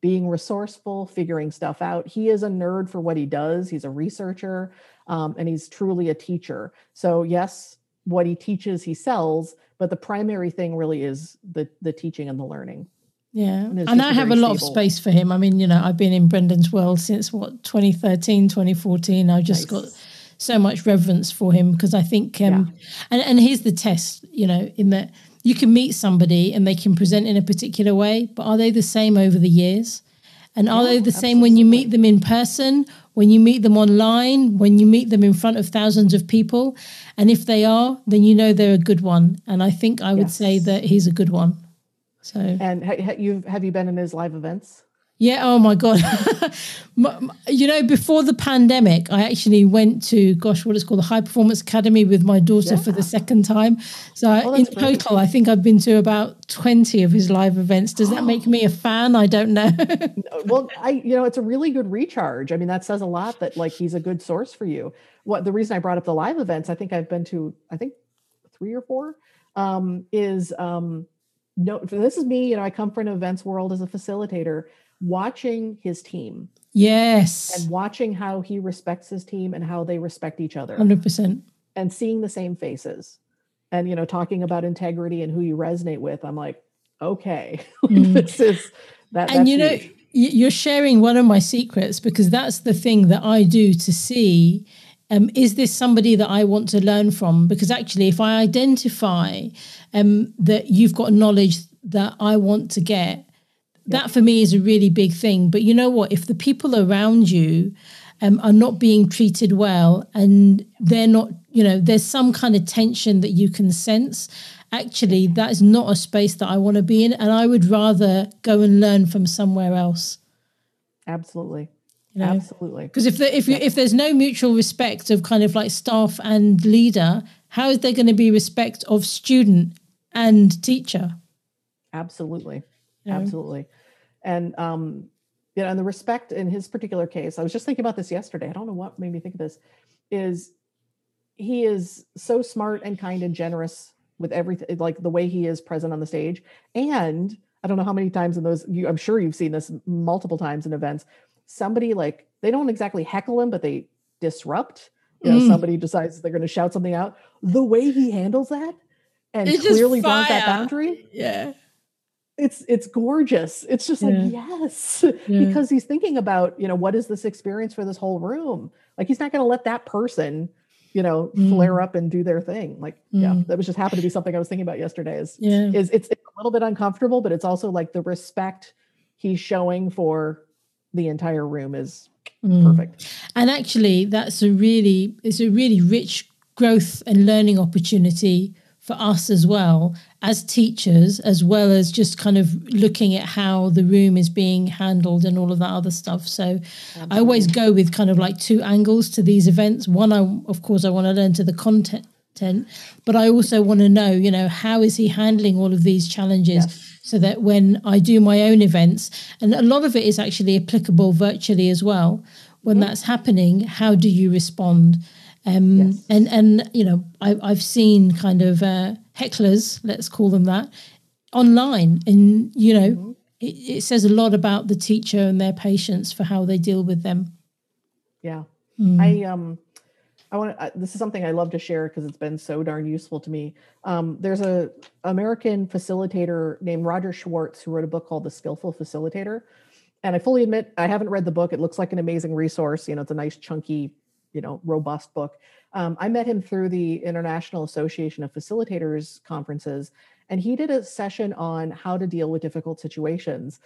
being resourceful, figuring stuff out. He is a nerd for what he does. He's a researcher, um, and he's truly a teacher. So yes, what he teaches he sells but the primary thing really is the the teaching and the learning yeah and, and i have a lot stable. of space for him i mean you know i've been in brendon's world since what 2013 2014 i've just nice. got so much reverence for him because i think um yeah. and, and here's the test you know in that you can meet somebody and they can present in a particular way but are they the same over the years and are yeah, they the absolutely. same when you meet them in person when you meet them online, when you meet them in front of thousands of people. And if they are, then you know they're a good one. And I think I would yes. say that he's a good one. So, and ha- you have you been in his live events? Yeah. Oh my God. you know, before the pandemic, I actually went to, gosh, what is called, the High Performance Academy with my daughter yeah. for the second time. So oh, in great. total, I think I've been to about 20 of his live events. Does that make me a fan? I don't know. well, I, you know, it's a really good recharge. I mean, that says a lot that like he's a good source for you. What the reason I brought up the live events, I think I've been to, I think three or four, um, is, um, no, this is me, you know, I come from an events world as a facilitator watching his team. Yes. And watching how he respects his team and how they respect each other. 100%. And seeing the same faces. And, you know, talking about integrity and who you resonate with, I'm like, okay, mm. this is that. And, you know, you're sharing one of my secrets because that's the thing that I do to see um, is this somebody that I want to learn from? Because actually, if I identify um, that you've got knowledge that I want to get, that for me is a really big thing. But you know what? If the people around you um, are not being treated well and they're not, you know, there's some kind of tension that you can sense, actually, that is not a space that I want to be in. And I would rather go and learn from somewhere else. Absolutely. You know? Absolutely. Because if the, if you, if there's no mutual respect of kind of like staff and leader, how is there going to be respect of student and teacher? Absolutely. Absolutely. And um, you know, and the respect in his particular case, I was just thinking about this yesterday. I don't know what made me think of this, is he is so smart and kind and generous with everything, like the way he is present on the stage. And I don't know how many times in those, you, I'm sure you've seen this multiple times in events. Somebody like they don't exactly heckle him, but they disrupt. You know, mm. somebody decides they're going to shout something out. The way he handles that and it's clearly draws that boundary. Yeah it's it's gorgeous it's just yeah. like yes yeah. because he's thinking about you know what is this experience for this whole room like he's not going to let that person you know, Mm. flare up and do their thing. Like, yeah, Mm. that was just happened to be something I was thinking about yesterday. Is Yeah. is it's, it's a little bit uncomfortable, but it's also like the respect he's showing for the entire room is Mm. perfect. And actually, that's a really it's a really rich growth and learning opportunity for us as well as teachers, as well as just kind of looking at how the room is being handled and all of that other stuff. So I always go with kind of like two angles to these events. One, I of course I want to learn to the content. But I also want to know, you know, how is he handling all of these challenges Yes. so that when I do my own events, and a lot of it is actually applicable virtually as well, when that's happening, how do you respond? Um, Yes. And and you know, I, I've seen kind of uh, hecklers, let's call them that, online, and you know, it, it says a lot about the teacher and their patience for how they deal with them. Yeah. Mm. I um I want this is something I love to share because it's been so darn useful to me. Um, there's a American facilitator named Roger Schwarz who wrote a book called The Skillful Facilitator. And I fully admit I haven't read the book. It looks like an amazing resource. You know, it's a nice chunky, you know, robust book. Um, I met him through the International Association of Facilitators conferences, and he did a session on how to deal with difficult situations.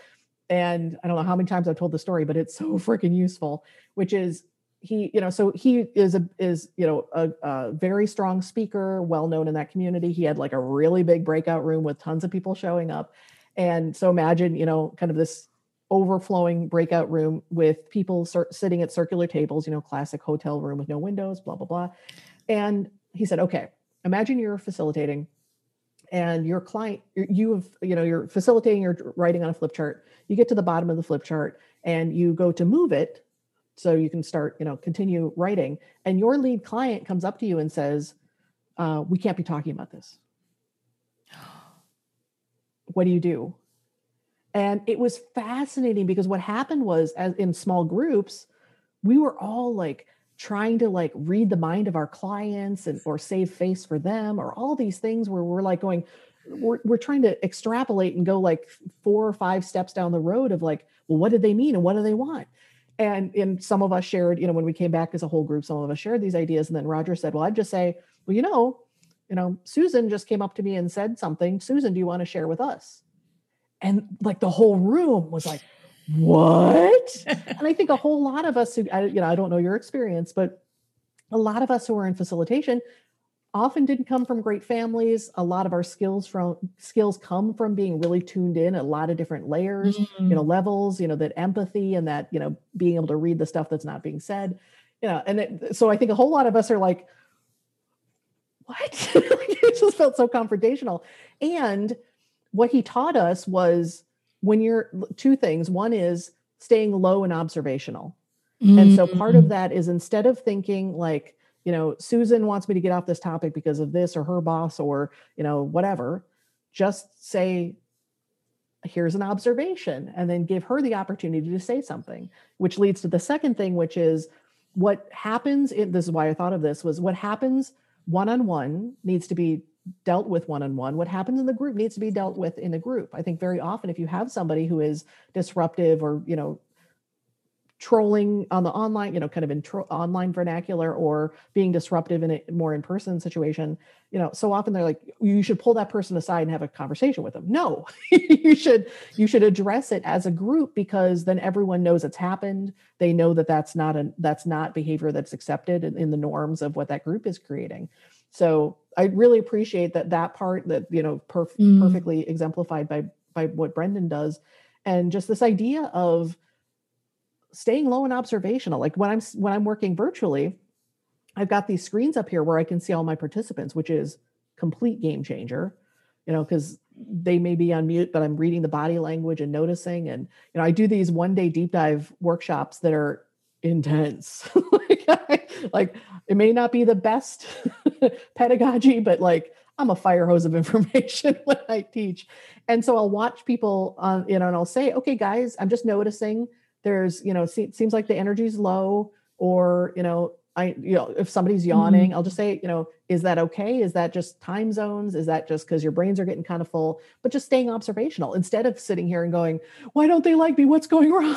And I don't know how many times I've told the story, but it's so freaking useful. Which is he you know so he is a is you know a, a very strong speaker well known in that community he had like a really big breakout room with tons of people showing up and so imagine you know kind of this overflowing breakout room with people sitting at circular tables you know classic hotel room with no windows blah blah blah. And he said okay imagine you're facilitating and your client you- you have you know you're facilitating you're writing on a flip chart. You get to the bottom of the flip chart and you go to move it so you can start you know continue writing. And your lead client comes up to you and says uh, we can't be talking about this. What do you do and it was fascinating because what happened was as in small groups we were all like trying to like read the mind of our clients and or save face for them or all these things where we're like going we're, we're trying to extrapolate and go like four or five steps down the road of like well what did they mean and what do they want? And and some of us shared you know when we came back as a whole group some of us shared these ideas and then roger said well i'd just say well you know you know susan just came up to me and said something. Susan do you want to share with us and like the whole room was like what? And i think a whole lot of us who I, you know i don't know your experience but a lot of us who are in facilitation often didn't come from great families. A lot of our skills from skills come from being really tuned in a lot of different layers you know mm-hmm. levels you know that empathy and that you know being able to read the stuff that's not being said you know and it, so i think a whole lot of us are like what? It just felt so confrontational. And what he taught us was when you're two things. One is staying low and observational. And so part of mm-hmm. that is instead of thinking like you know susan wants me to get off this topic because of this or her boss or you know whatever just say here's an observation and then give her the opportunity to say something which leads to the second thing which is what happens in this is why i thought of this was what happens one-on-one needs to be dealt with one-on-one what happens in the group needs to be dealt with in the group i think very often if you have somebody who is disruptive or you know trolling on the online, you know, kind of in tro- online vernacular or being disruptive in a more in person situation, you know, so often they're like, you should pull that person aside and have a conversation with them. No, you should, you should address it as a group because then everyone knows it's happened. They know that that's not a, that's not behavior that's accepted in, in the norms of what that group is creating. So I really appreciate that, that part that, you know, perf- Mm. perfectly exemplified by, by what Brendon does. And just this idea of, staying low and observational like when i'm when i'm working virtually i've got these screens up here where i can see all my participants which is complete game changer you know because they may be on mute but i'm reading the body language and noticing and you know i do these one day deep dive workshops that are intense. Like, I- like it may not be the best pedagogy but like i'm a fire hose of information when i teach. And so i'll watch people on you know and i'll say okay guys i'm just noticing there's you know se- seems like the energy's low or you know i you know if somebody's mm-hmm. yawning i'll just say you know is that okay? Is that just time zones? Is that just because your brains are getting kind of full? But just staying observational instead of sitting here and going why don't they like me? What's going wrong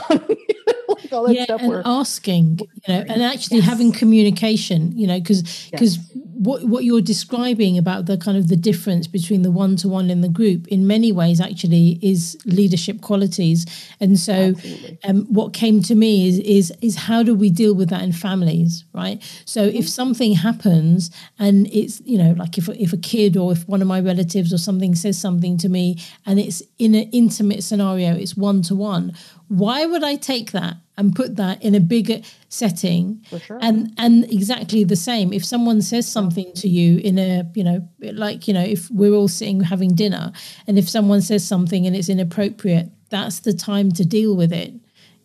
like all that yeah, stuff and were asking, you know, and actually Yes. having communication, you know, because because Yes. what what you're describing about the kind of the difference between the one to one and the group, in many ways, actually is leadership qualities. And so, um, what came to me is is is how do we deal with that in families, right? So Mm-hmm. if something happens and it's you know like if if a kid or if one of my relatives or something says something to me and it's in an intimate scenario, it's one to one. Why would I take that and put that in a bigger setting? For sure. And and exactly the same. If someone says something to you in a you know like you know if we're all sitting having dinner and if someone says something and it's inappropriate, that's the time to deal with it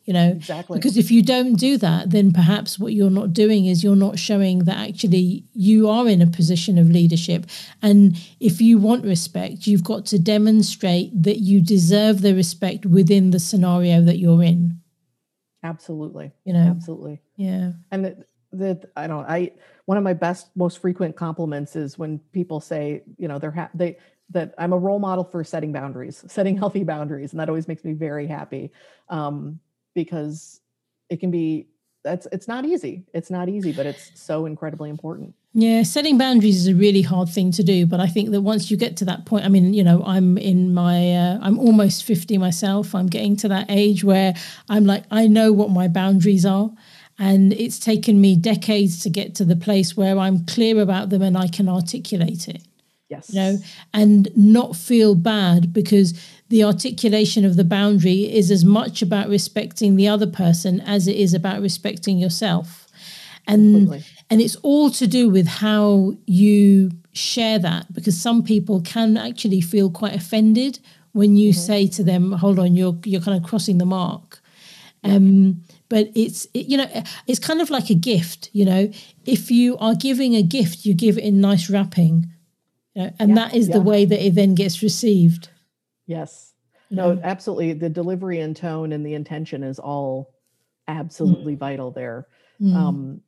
you know Exactly. because if you don't do that then perhaps what you're not doing is you're not showing that actually you are in a position of leadership and if you want respect you've got to demonstrate that you deserve the respect within the scenario that you're in Absolutely. you know Absolutely. yeah And that, that I don't I one of my best most frequent compliments is when people say, you know, they're ha- they that I'm a role model for setting boundaries, setting healthy boundaries, and that always makes me very happy. Um, because it can be that's it's not easy. It's not easy, but it's so incredibly important. Yeah, setting boundaries is a really hard thing to do, but I think that once you get to that point, I mean, you know, I'm in my, uh, I'm almost 50 myself. I'm getting to that age where I'm like, I know what my boundaries are. And it's taken me decades to get to the place where I'm clear about them and I can articulate it Yes. you know, and not feel bad because the articulation of the boundary is as much about respecting the other person as it is about respecting yourself. And Completely. And it's all to do with how you share that because some people can actually feel quite offended when you say to them, "Hold on, you're you're kind of crossing the mark." Um, but it's it, you know it's kind of like a gift. You know, if you are giving a gift, you give it in nice wrapping, you know, and Yeah, that is the way that it then gets received. Yes. No, absolutely. The delivery and tone and the intention is all absolutely vital there. Mm. Um,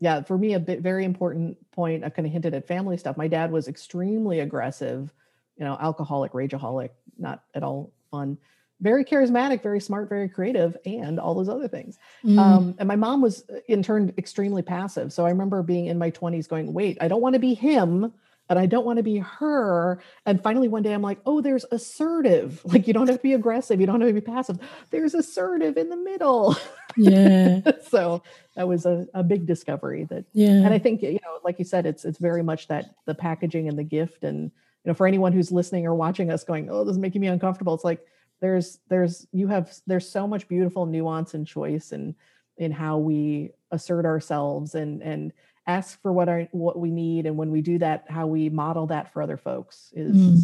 yeah, for me, a bit very important point. I kind of hinted at family stuff. My dad was extremely aggressive, you know, alcoholic, rageaholic, not at all fun. Very charismatic, very smart, very creative, and all those other things. Mm. Um, and my mom was, uh, in turn, extremely passive. So I remember being in my 20s going, wait, I don't want to be him and I don't want to be her. And finally, one day I'm like, oh, there's assertive. Like, you don't have to be aggressive. You don't have to be passive. There's assertive in the middle. yeah, so that was a, a big discovery that yeah, and i think you know like you said it's it's very much that the packaging and the gift and you know for anyone who's listening or watching us going oh this is making me uncomfortable it's like there's there's you have there's so much beautiful nuance and choice and in how we assert ourselves and and ask for what our what we need and when we do that how we model that for other folks is Mm.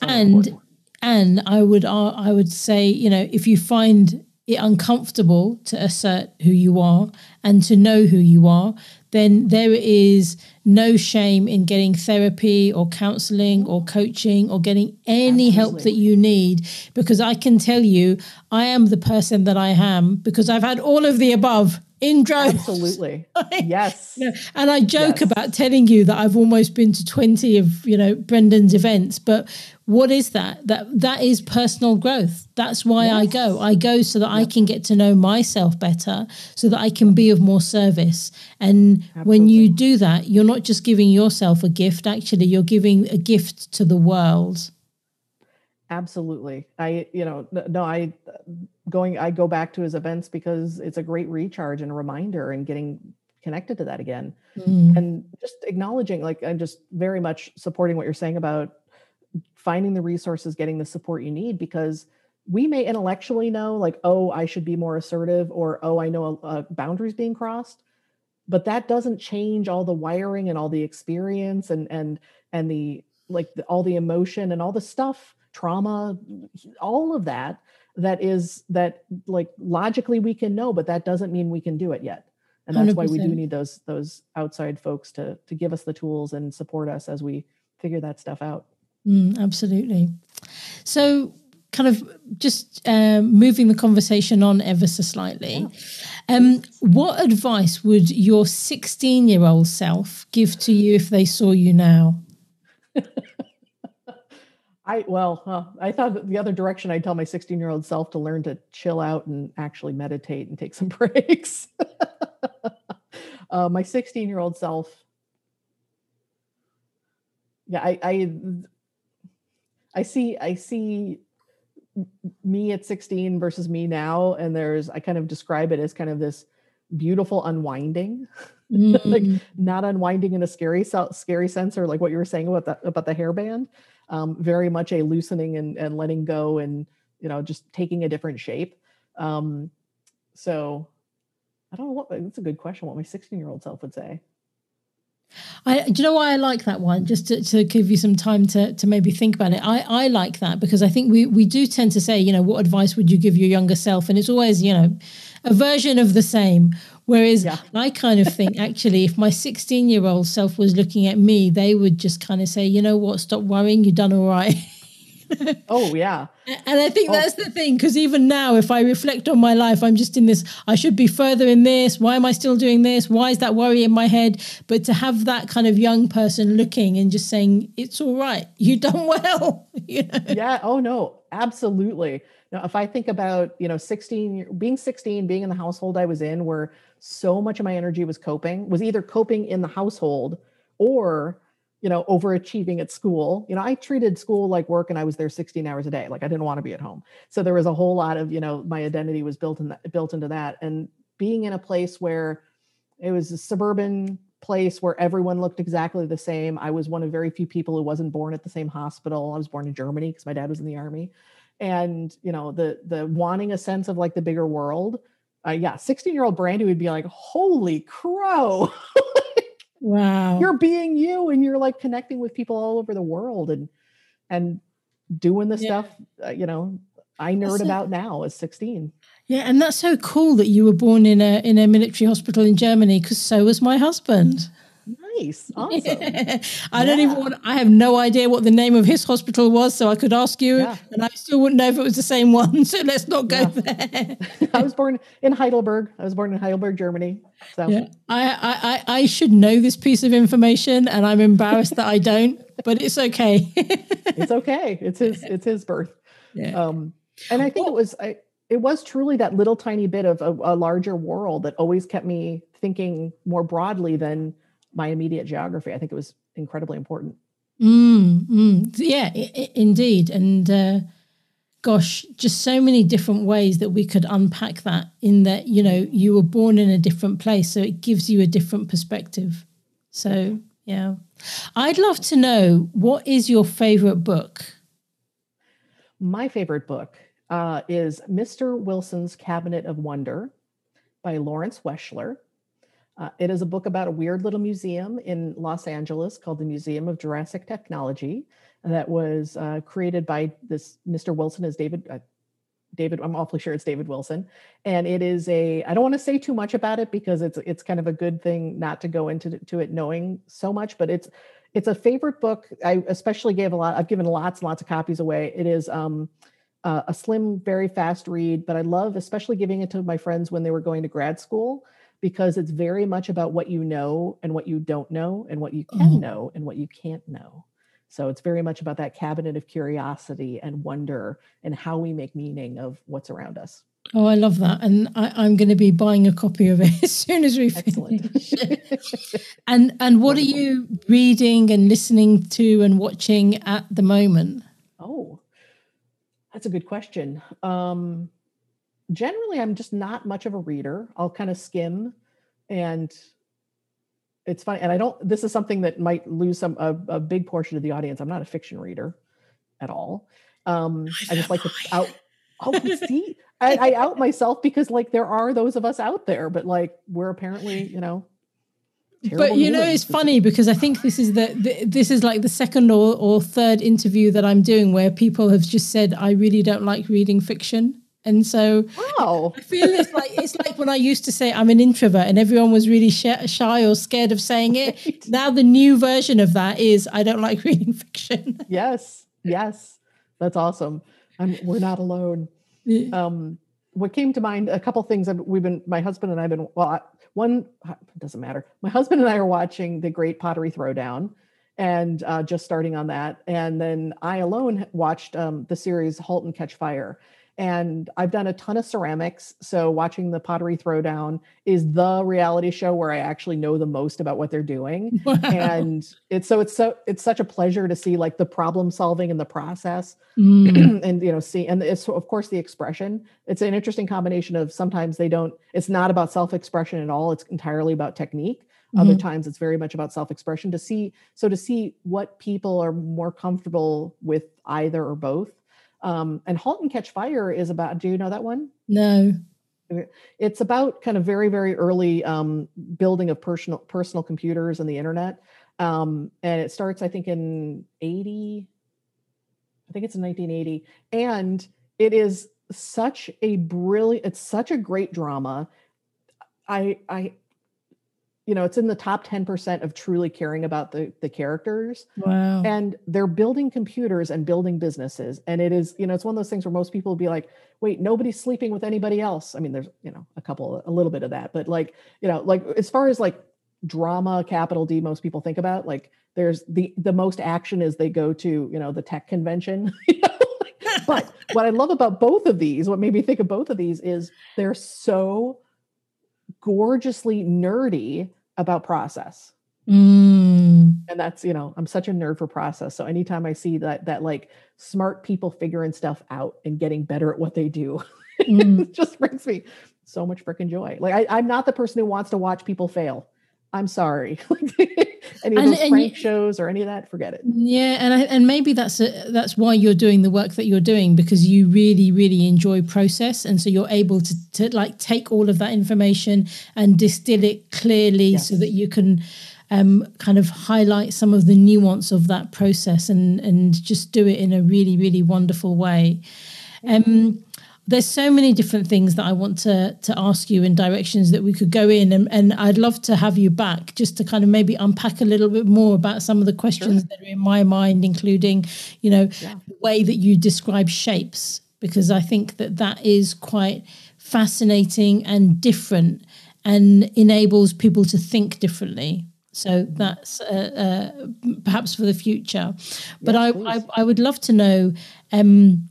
so And- important. and I would uh, I would say you know if you find it uncomfortable to assert who you are and to know who you are, then there is no shame in getting therapy or counseling or coaching or getting any help that you need. Because I can tell you, I am the person that I am because I've had all of the above in droves. absolutely yes You know, and I joke Yes. about telling you that I've almost been to 20 of, you know, Brendon's events, but what is that? That that is personal growth. That's why I go. I go so that I can get to know myself better, so that I can be of more service. And when you do that, you're not just giving yourself a gift, actually, you're giving a gift to the world. Absolutely. I, you know, no, I going, I go back to his events because it's a great recharge and reminder and getting connected to that again. Mm. And just acknowledging, like, I'm just very much supporting what you're saying about finding the resources, getting the support you need because we may intellectually know, like, oh, I should be more assertive or, oh, I know a, a boundaries being crossed. But that doesn't change all the wiring and all the experience and, and, and the, like, the, all the emotion and all the stuff trauma all of that that is that like logically we can know but that doesn't mean we can do it yet and that's why we do need those those outside folks to to give us the tools and support us as we figure that stuff out Mm, absolutely. So, kind of just um, moving the conversation on ever so slightly. Um, what advice would your 16 year old self give to you if they saw you now? I well, I thought the other direction I'd tell my 16 year old self to learn to chill out and actually meditate and take some breaks. uh, my 16 year old self, yeah, I, I, I see, I see me at 16 versus me now, and there's I kind of describe it as kind of this beautiful unwinding. Mm. like not unwinding in a scary scary sense or like what you were saying about the about the hairband um, very much a loosening and, and letting go and you know just taking a different shape um, so i don't know what that's a good question what my 16 year old self would say I, do you know why I like that one? Just to, to give you some time to, to maybe think about it. I, I like that because I think we, we do tend to say, you know, what advice would you give your younger self? And it's always, you know, a version of the same. Whereas yeah. I kind of think actually, if my 16 year old self was looking at me, they would just kind of say, you know what, stop worrying, you've done all right. oh yeah. And i think oh. that's the thing because even now if i reflect on my life i'm just in this i should be further in this. Why am i still doing this? Why is that worry in my head? But to have that kind of young person looking and just saying it's all right. You've done well you know? yeah. Oh no. Absolutely now if i think about you know 16 being 16 being in the household i was in where so much of my energy was coping was either coping in the household or you know, overachieving at school. You know, I treated school like work and I was there 16 hours a day. Like I didn't want to be at home. So there was a whole lot of, you know, my identity was built in that built into that. And being in a place where it was a suburban place where everyone looked exactly the same. I was one of very few people who wasn't born at the same hospital. I was born in Germany because my dad was in the army. And, you know, the the wanting a sense of like the bigger world. Uh, yeah, 16 year old Brandy would be like, holy crow. Wow. You're being you and you're like connecting with people all over the world and and doing the yeah. stuff uh, you know I nerd about now as 16. Yeah, and that's so cool that you were born in a in a military hospital in Germany because so was my husband. Nice. Awesome. Yeah. I don't even want, I have no idea what the name of his hospital was, so I could ask you, yeah. and I still wouldn't know if it was the same one. So let's not go there. I was born in Heidelberg. I was born in Heidelberg, Germany. So yeah. I, I, I should know this piece of information, and I'm embarrassed that I don't, but it's okay. it's okay. It's his it's his birth. Yeah. Um, and I think well, it was I it was truly that little tiny bit of a, a larger world that always kept me thinking more broadly than my immediate geography. I think it was incredibly important. Mm, mm. Yeah, I- indeed. And uh, gosh, just so many different ways that we could unpack that in that, you know, you were born in a different place. So it gives you a different perspective. So, yeah. I'd love to know what is your favorite book? My favorite book uh, is Mr. Wilson's Cabinet of Wonder by Lawrence Weschler. Uh, it is a book about a weird little museum in Los Angeles called the Museum of Jurassic Technology that was uh, created by this Mr. Wilson as David. Uh, David, I'm awfully sure it's David Wilson, and it is a. I don't want to say too much about it because it's it's kind of a good thing not to go into to it knowing so much, but it's it's a favorite book. I especially gave a lot. I've given lots and lots of copies away. It is um, uh, a slim, very fast read, but I love especially giving it to my friends when they were going to grad school because it's very much about what you know and what you don't know and what you can mm-hmm. know and what you can't know. So it's very much about that cabinet of curiosity and wonder and how we make meaning of what's around us. Oh, I love that. And I, am going to be buying a copy of it as soon as we finish. and and what Wonderful. are you reading and listening to and watching at the moment? Oh, that's a good question. Um, generally i'm just not much of a reader. I'll kind of skim and it's funny and i don't this is something that might lose some a, a big portion of the audience. I'm not a fiction reader at all. Um i just like to out oh see? I, I out myself because like there are those of us out there but like we're apparently you know but you know it's funny because i think this is the, the, this is like the second or, or third interview that i'm doing where people have just said i really don't like reading fiction and so wow. I feel it's like it's like when I used to say I'm an introvert and everyone was really shy or scared of saying it. Right. Now the new version of that is I don't like reading fiction. yes. Yes. That's awesome. I'm, we're not alone. Um, what came to mind, a couple things that we've been, my husband and I have been, well, one, doesn't matter. My husband and I are watching the Great Pottery Throwdown and uh, just starting on that. And then I alone watched um, the series *Halt and Catch Fire*, and I've done a ton of ceramics. So watching the pottery throwdown is the reality show where I actually know the most about what they're doing. Wow. And it's so it's so it's such a pleasure to see like the problem solving in the process. Mm. and you know, see and it's of course the expression. It's an interesting combination of sometimes they don't, it's not about self-expression at all. It's entirely about technique. Mm-hmm. Other times it's very much about self-expression to see so to see what people are more comfortable with either or both um, and Halt and Catch Fire is about, do you know that one? No. It's about kind of very, very early um, building of personal personal computers and the internet. Um, and it starts, I think, in 80. I think it's in 1980. And it is such a brilliant, it's such a great drama. I I you know it's in the top 10% of truly caring about the the characters. Wow. And they're building computers and building businesses. And it is you know it's one of those things where most people will be like wait nobody's sleeping with anybody else. I mean there's you know a couple a little bit of that. But like you know like as far as like drama capital d most people think about like there's the the most action is they go to you know the tech convention. But what i love about both of these what made me think of both of these is they're so gorgeously nerdy about process. Mm. And that's, you know, I'm such a nerd for process. So anytime I see that that like smart people figuring stuff out and getting better at what they do, mm. it just brings me so much freaking joy. Like I, I'm not the person who wants to watch people fail. I'm sorry. any of and, those and prank you, shows or any of that, forget it. Yeah, and I, and maybe that's a, that's why you're doing the work that you're doing because you really really enjoy process, and so you're able to to like take all of that information and distill it clearly yes. so that you can um, kind of highlight some of the nuance of that process and and just do it in a really really wonderful way. Um, there's so many different things that I want to to ask you in directions that we could go in and, and I'd love to have you back just to kind of maybe unpack a little bit more about some of the questions sure. that are in my mind including you know yeah. the way that you describe shapes because I think that that is quite fascinating and different and enables people to think differently so mm-hmm. that's uh, uh, perhaps for the future but yes, I, I, I would love to know um,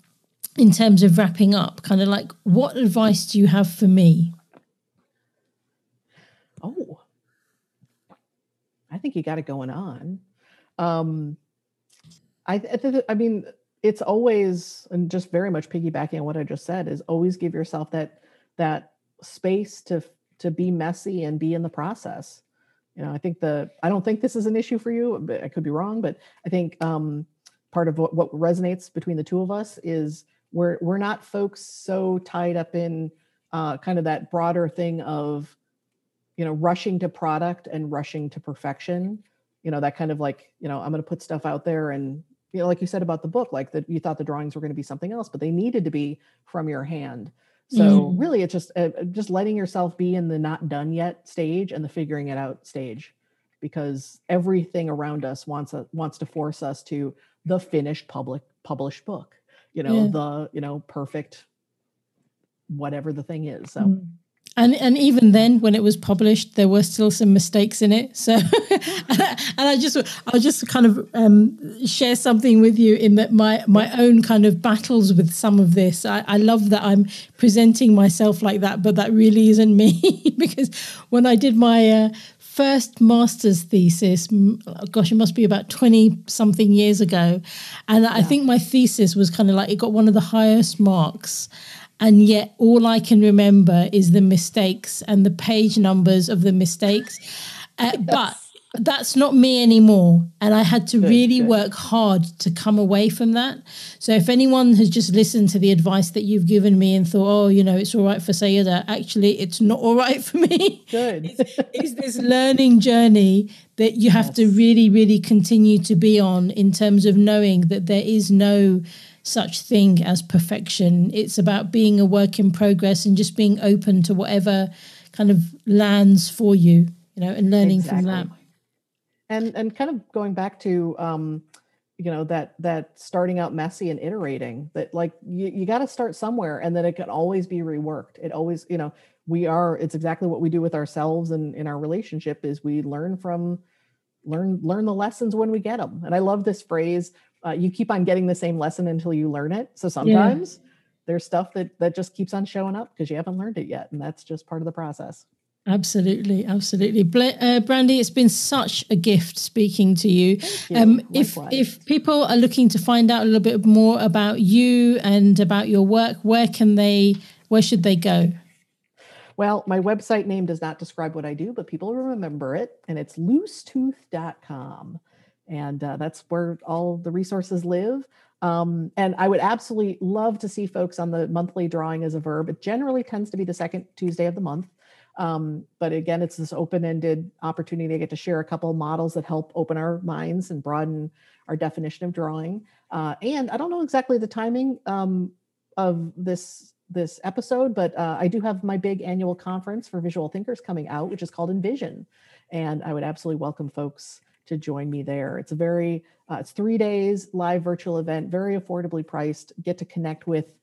in terms of wrapping up, kind of like what advice do you have for me? Oh, I think you got it going on. Um, I, I, I mean, it's always, and just very much piggybacking on what I just said, is always give yourself that that space to to be messy and be in the process. You know, I think the I don't think this is an issue for you, but I could be wrong. But I think um, part of what, what resonates between the two of us is we're we're not folks so tied up in uh, kind of that broader thing of you know rushing to product and rushing to perfection. You know that kind of like you know i'm going to put stuff out there and you know like you said about the book like that you thought the drawings were going to be something else but they needed to be from your hand. So mm. really it's just uh, just letting yourself be in the not done yet stage and the figuring it out stage because everything around us wants a, wants to force us to the finished public published book you know yeah. the you know perfect whatever the thing is so mm. and and even then when it was published there were still some mistakes in it so and i just i'll just kind of um, share something with you in that my my own kind of battles with some of this I, I love that i'm presenting myself like that but that really isn't me because when i did my uh, first master's thesis, gosh, it must be about 20 something years ago. And yeah. I think my thesis was kind of like it got one of the highest marks. And yet, all I can remember is the mistakes and the page numbers of the mistakes. Uh, yes. But that's not me anymore. And I had to good, really good. work hard to come away from that. So if anyone has just listened to the advice that you've given me and thought, oh, you know, it's all right for Saiyyidah, actually, it's not all right for me. Good. it's, it's this learning journey that you have yes. to really, really continue to be on in terms of knowing that there is no such thing as perfection. It's about being a work in progress and just being open to whatever kind of lands for you, you know, and learning exactly. from that and and kind of going back to um you know that that starting out messy and iterating that like you, you got to start somewhere and then it can always be reworked it always you know we are it's exactly what we do with ourselves and in our relationship is we learn from learn learn the lessons when we get them. And I love this phrase. Uh, you keep on getting the same lesson until you learn it. So sometimes yeah. there's stuff that that just keeps on showing up because you haven't learned it yet, and that's just part of the process. Absolutely, absolutely, uh, Brandy. It's been such a gift speaking to you. you. Um, if if people are looking to find out a little bit more about you and about your work, where can they? Where should they go? Well, my website name does not describe what I do, but people remember it, and it's loosetooth.com. And uh, that's where all the resources live. Um, and I would absolutely love to see folks on the monthly drawing as a verb. It generally tends to be the second Tuesday of the month. Um, but again, it's this open-ended opportunity to get to share a couple of models that help open our minds and broaden our definition of drawing. Uh, and I don't know exactly the timing um, of this this episode, but uh, I do have my big annual conference for visual thinkers coming out, which is called Envision, and I would absolutely welcome folks to join me there. It's a very uh, it's three days live virtual event, very affordably priced. Get to connect with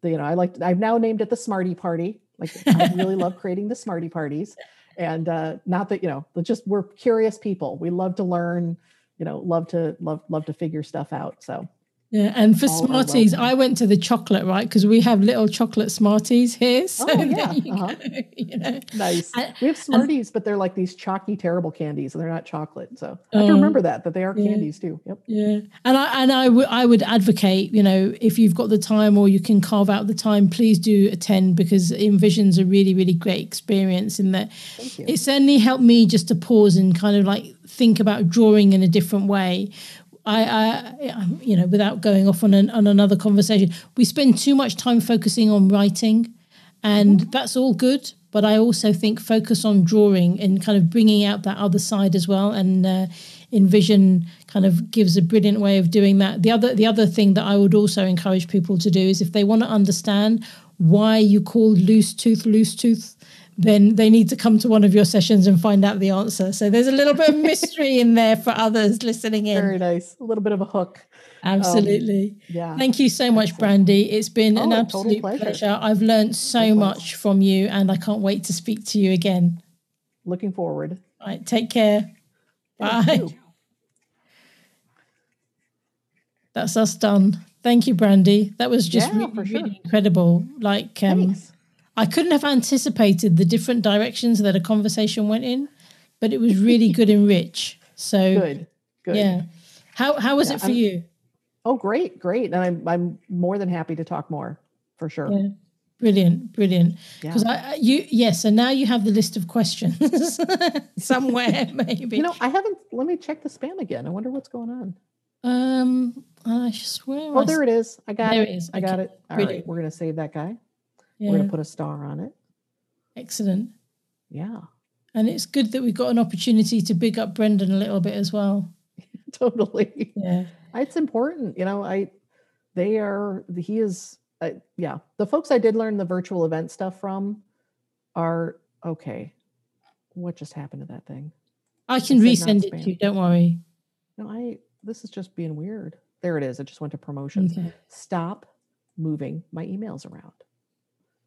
the you know I like I've now named it the Smarty Party like I really love creating the smarty parties. And uh, not that, you know, just we're curious people. We love to learn, you know, love to love love to figure stuff out. So yeah, and for All Smarties, I went to the chocolate, right? Because we have little chocolate Smarties here. So oh, yeah. You, uh-huh. go, you know. Nice. And, we have Smarties, and, but they're like these chalky, terrible candies, and they're not chocolate. So I have to oh, remember that that they are yeah. candies too. Yep. Yeah, and I and I would I would advocate, you know, if you've got the time or you can carve out the time, please do attend because Envision's a really really great experience. In that, it certainly helped me just to pause and kind of like think about drawing in a different way I, I, you know, without going off on, an, on another conversation, we spend too much time focusing on writing, and mm-hmm. that's all good. But I also think focus on drawing and kind of bringing out that other side as well. And uh, Envision kind of gives a brilliant way of doing that. The other, the other thing that I would also encourage people to do is if they want to understand why you call loose tooth loose tooth then they need to come to one of your sessions and find out the answer. So there's a little bit of mystery in there for others listening in. Very nice. A little bit of a hook. Absolutely. Um, yeah. Thank you so much, Brandy. It's been oh, an absolute pleasure. pleasure. I've learned so Likewise. much from you and I can't wait to speak to you again. Looking forward. All right. Take care. Bye. That's us done. Thank you, Brandy. That was just yeah, really, sure. really incredible. Like, um, Thanks I couldn't have anticipated the different directions that a conversation went in, but it was really good and rich. So good, good. Yeah. How how was yeah, it for I'm, you? Oh, great, great, and I'm I'm more than happy to talk more for sure. Yeah. Brilliant, brilliant. Because yeah. I you yes, and now you have the list of questions somewhere maybe. You know, I haven't. Let me check the spam again. I wonder what's going on. Um, I swear. Oh, I there it is. I got there it. it is. I got it. All right, we're gonna save that guy. Yeah. We're going to put a star on it. Excellent. Yeah. And it's good that we got an opportunity to big up Brendon a little bit as well. totally. Yeah. It's important. You know, I, they are, he is, uh, yeah. The folks I did learn the virtual event stuff from are okay. What just happened to that thing? I can resend it to you. Don't worry. No, I, this is just being weird. There it is. It just went to promotions. Okay. Stop moving my emails around.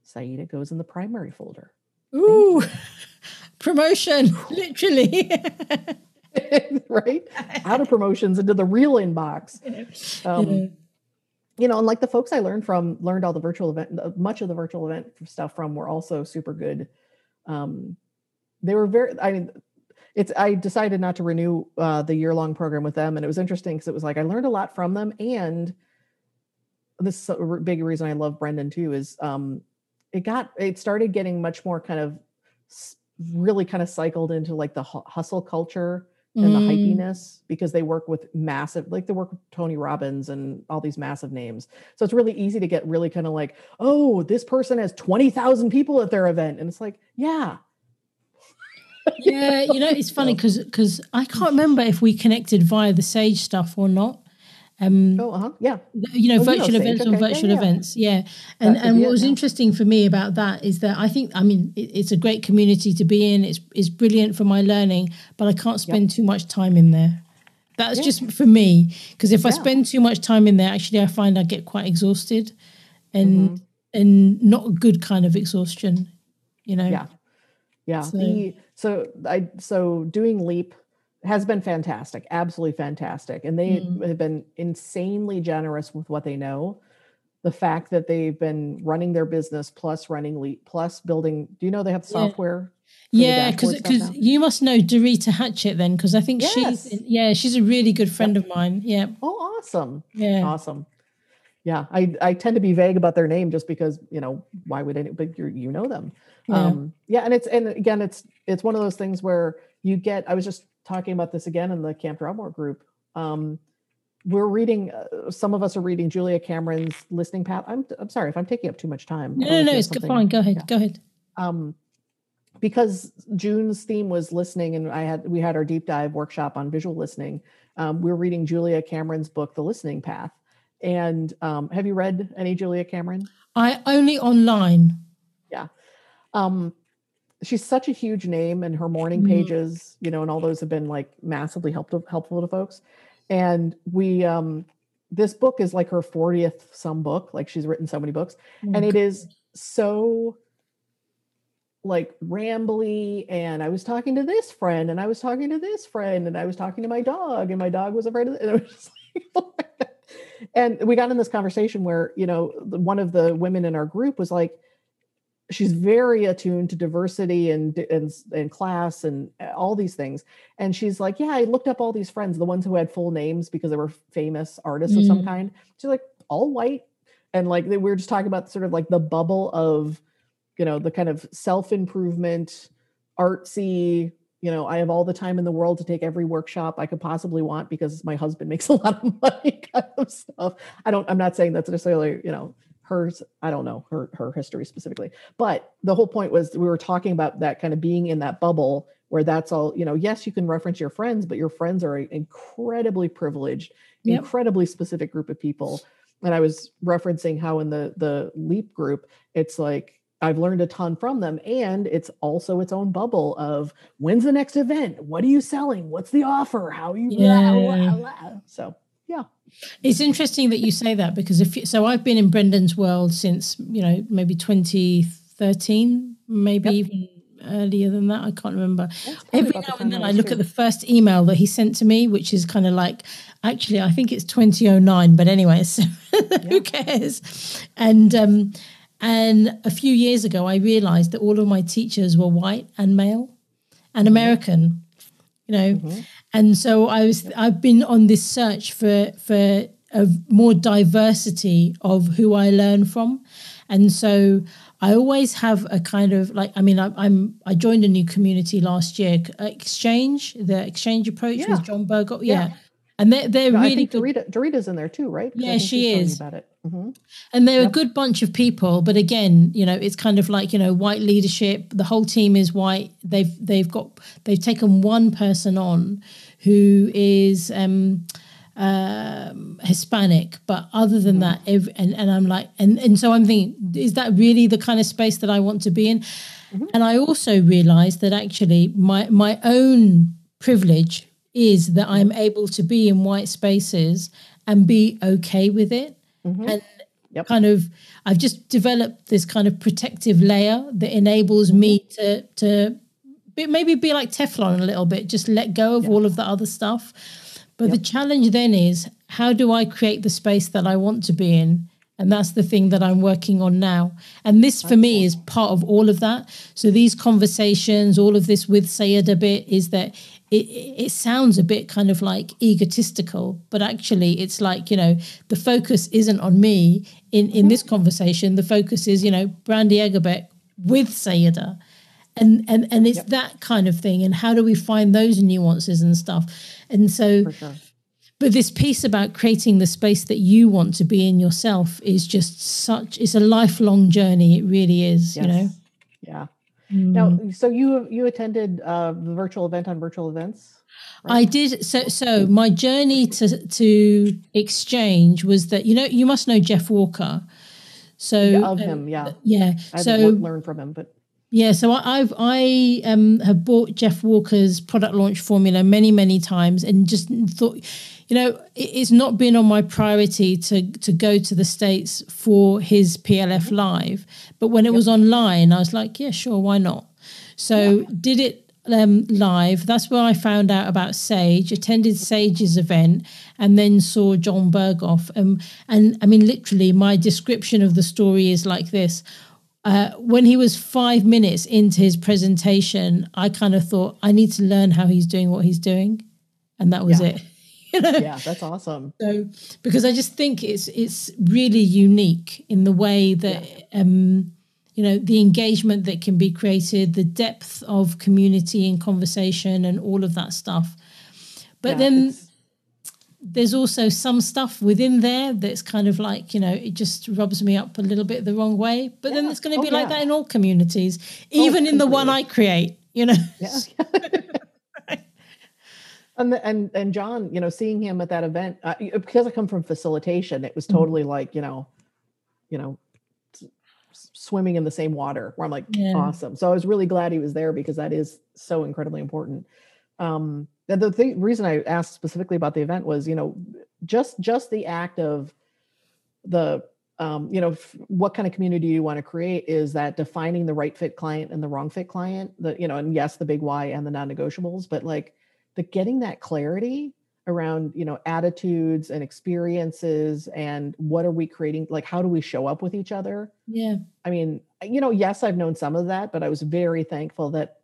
Saiyyidah goes in the primary folder. Ooh, promotion, literally. right? Out of promotions into the real inbox. Um. You know, and like the folks I learned from, learned all the virtual event, much of the virtual event stuff from were also super good. Um, they were very, I mean, it's, I decided not to renew uh, the year long program with them. And it was interesting because it was like I learned a lot from them. And this is a big reason I love Brendon too is um, it got it started getting much more kind of really kind of cycled into like the hustle culture and mm. the hypiness because they work with massive like they work with Tony Robbins and all these massive names. So it's really easy to get really kind of like, "Oh, this person has 20,000 people at their event." And it's like, "Yeah." yeah, you know, it's funny cuz cuz I can't remember if we connected via the Sage stuff or not. Um, oh, uh-huh. yeah. You know, oh, virtual events okay. on virtual yeah, yeah. events. Yeah. And and what was interesting for me about that is that I think, I mean, it, it's a great community to be in. It's, it's brilliant for my learning, but I can't spend yep. too much time in there. That's just for me. Because if I spend too much time in there, actually, I find I get quite exhausted and, mm-hmm. and not a good kind of exhaustion, you know? Yeah. Yeah. So, the, so I, so doing LEAP has been fantastic, absolutely fantastic. And they Mm. have been insanely generous with what they know. The fact that they've been running their business plus running Leap plus building. Do you know they have software? Yeah, because now? you must know Dorita Hatchett then, because I think Yes. she's yeah she's a really good friend of mine. Yeah, Oh, awesome. yeah, Awesome. Yeah, I, I tend to be vague about their name just because you know why would any but you you know them. yeah. Um, yeah, and it's and again it's it's one of those things where you get. I was just talking about this again in the Camp Drawmore group. Um, we're reading. Uh, some of us are reading Julia Cameron's Listening Path. I'm I'm sorry if I'm taking up too much time. no, no, no, if you have it's something- Fine, go ahead, yeah. go ahead. um, because June's theme was listening, and I had we had our deep dive workshop on visual listening. Um, we're reading Julia Cameron's book, The Listening Path. And um, have you read any Julia Cameron? I only online. Yeah. Um, she's such a huge name, and her morning Mhm. pages, you know, and all those have been like massively helpful helpful to folks. And we, um, this book is like her 40th some book. Like she's written so many books. Oh, and it is so like rambly and i was talking to this friend and i was talking to this friend and i was talking to my dog and my dog was afraid of it, and it was just like and we got in this conversation where you know one of the women in our group was like she's very attuned to diversity and and, and class and uh, all these things. And she's like yeah i looked up all these friends the ones who had full names because they were famous artists of some Mm. kind. She's like all white. And like we were just talking about sort of like the bubble of you know the kind of self-improvement artsy you know i have all the time in the world to take every workshop i could possibly want because my husband makes a lot of money kind of stuff i don't i'm not saying that's necessarily you know hers i don't know her her history specifically but the whole point was we were talking about that kind of being in that bubble where that's all you know yes you can reference your friends but your friends are an incredibly privileged Yep. incredibly specific group of people and i was referencing how in the the leap group it's like i've learned a ton from them and it's also its own bubble of when's the next event what are you selling what's the offer how are you Yeah. so yeah. It's interesting that you say that because if you, so, I've been in Brendon's world since you know maybe 2013, maybe Yep. even earlier than that. I can't remember. Every now and then I look at the first email that he sent to me, which is kind of like, actually, I think it's 2009, but anyway, so who cares? And um, and a few years ago, I realized that all of my teachers were white and male and American, you know, Mhm. and so I was I've been on this search for for a more diversity of who I learn from, and so I always have a kind of like I mean I, I'm I joined a new community last year, uh, Exchange, the Exchange approach Yeah. with John Berghoff, yeah. Yeah. And they're, they're No, I really think good. Dorita, Dorita's in there too, right? Yeah, she is. About it. Mhm. And they're Yep. a good bunch of people, but again, you know, it's kind of like you know, white leadership. The whole team is white. They've they've got they've taken one person on who is um, um, Hispanic, but other than that, ev and and I'm like, and and so I'm thinking, is that really the kind of space that I want to be in? And I also realized that actually my my own privilege is that I'm able to be in white spaces and be okay with it Mhm. and Yep. kind of I've just developed this kind of protective layer that enables me to to be, maybe be like Teflon a little bit, just let go of Yeah. all of the other stuff. But the challenge then is how do I create the space that I want to be in? And that's the thing that I'm working on now. And this for me is part of all of that. So these conversations, all of this with Saiyyidah bit is that it, it sounds a bit kind of like egotistical, but actually it's like, you know, the focus isn't on me in, in mm-hmm. this conversation. The focus is, you know, Brandy Agerbeck with Saiyyidah. And and and it's Yep. that kind of thing. And how do we find those nuances and stuff? And so sure. but this piece about creating the space that you want to be in yourself is just such it's a lifelong journey it really is you know Yeah. Mm. Now, so you you attended uh, the virtual event on virtual events. I did so so my journey to to exchange was that you know you must know Jeff Walker so Yeah, of um, him, yeah. yeah I so learned from him, but Yeah, so I, I've I um have bought Jeff Walker's product launch formula many many times and just thought, you know, it's not been on my priority to to go to the states for his PLF live, but when it was online, I was like, yeah, sure, why not? So did it um, live. That's where I found out about Sage. Attended Sage's event, and then saw John Berghoff. Um, and I mean, literally, my description of the story is like this. Uh, when he was five minutes into his presentation, I kind of thought, I need to learn how he's doing what he's doing, and that was Yeah. it. You know? Yeah, that's awesome. So, because I just think it's it's really unique in the way that um, you know the engagement that can be created, the depth of community and conversation, and all of that stuff. But Yeah, then there's also some stuff within there that's kind of like you know it just rubs me up a little bit the wrong way. But then it's going to Oh, be like yeah. that in all communities, even in the one I create. You know. yeah. and the, and and John, you know, seeing him at that event uh, because I come from facilitation, it was Mhm. totally like you know, you know, swimming in the same water. Where I'm like, Yeah. awesome. So I was really glad he was there because that is so incredibly important. Um, the, the thing, reason I asked specifically about the event was, you know, just just the act of the um, you know f- what kind of community you want to create is that defining the right fit client and the wrong fit client the you know and yes the big why and the non-negotiables but like the getting that clarity around you know attitudes and experiences and what are we creating like how do we show up with each other Yeah. I mean, you know, yes, I've known some of that, but I was very thankful that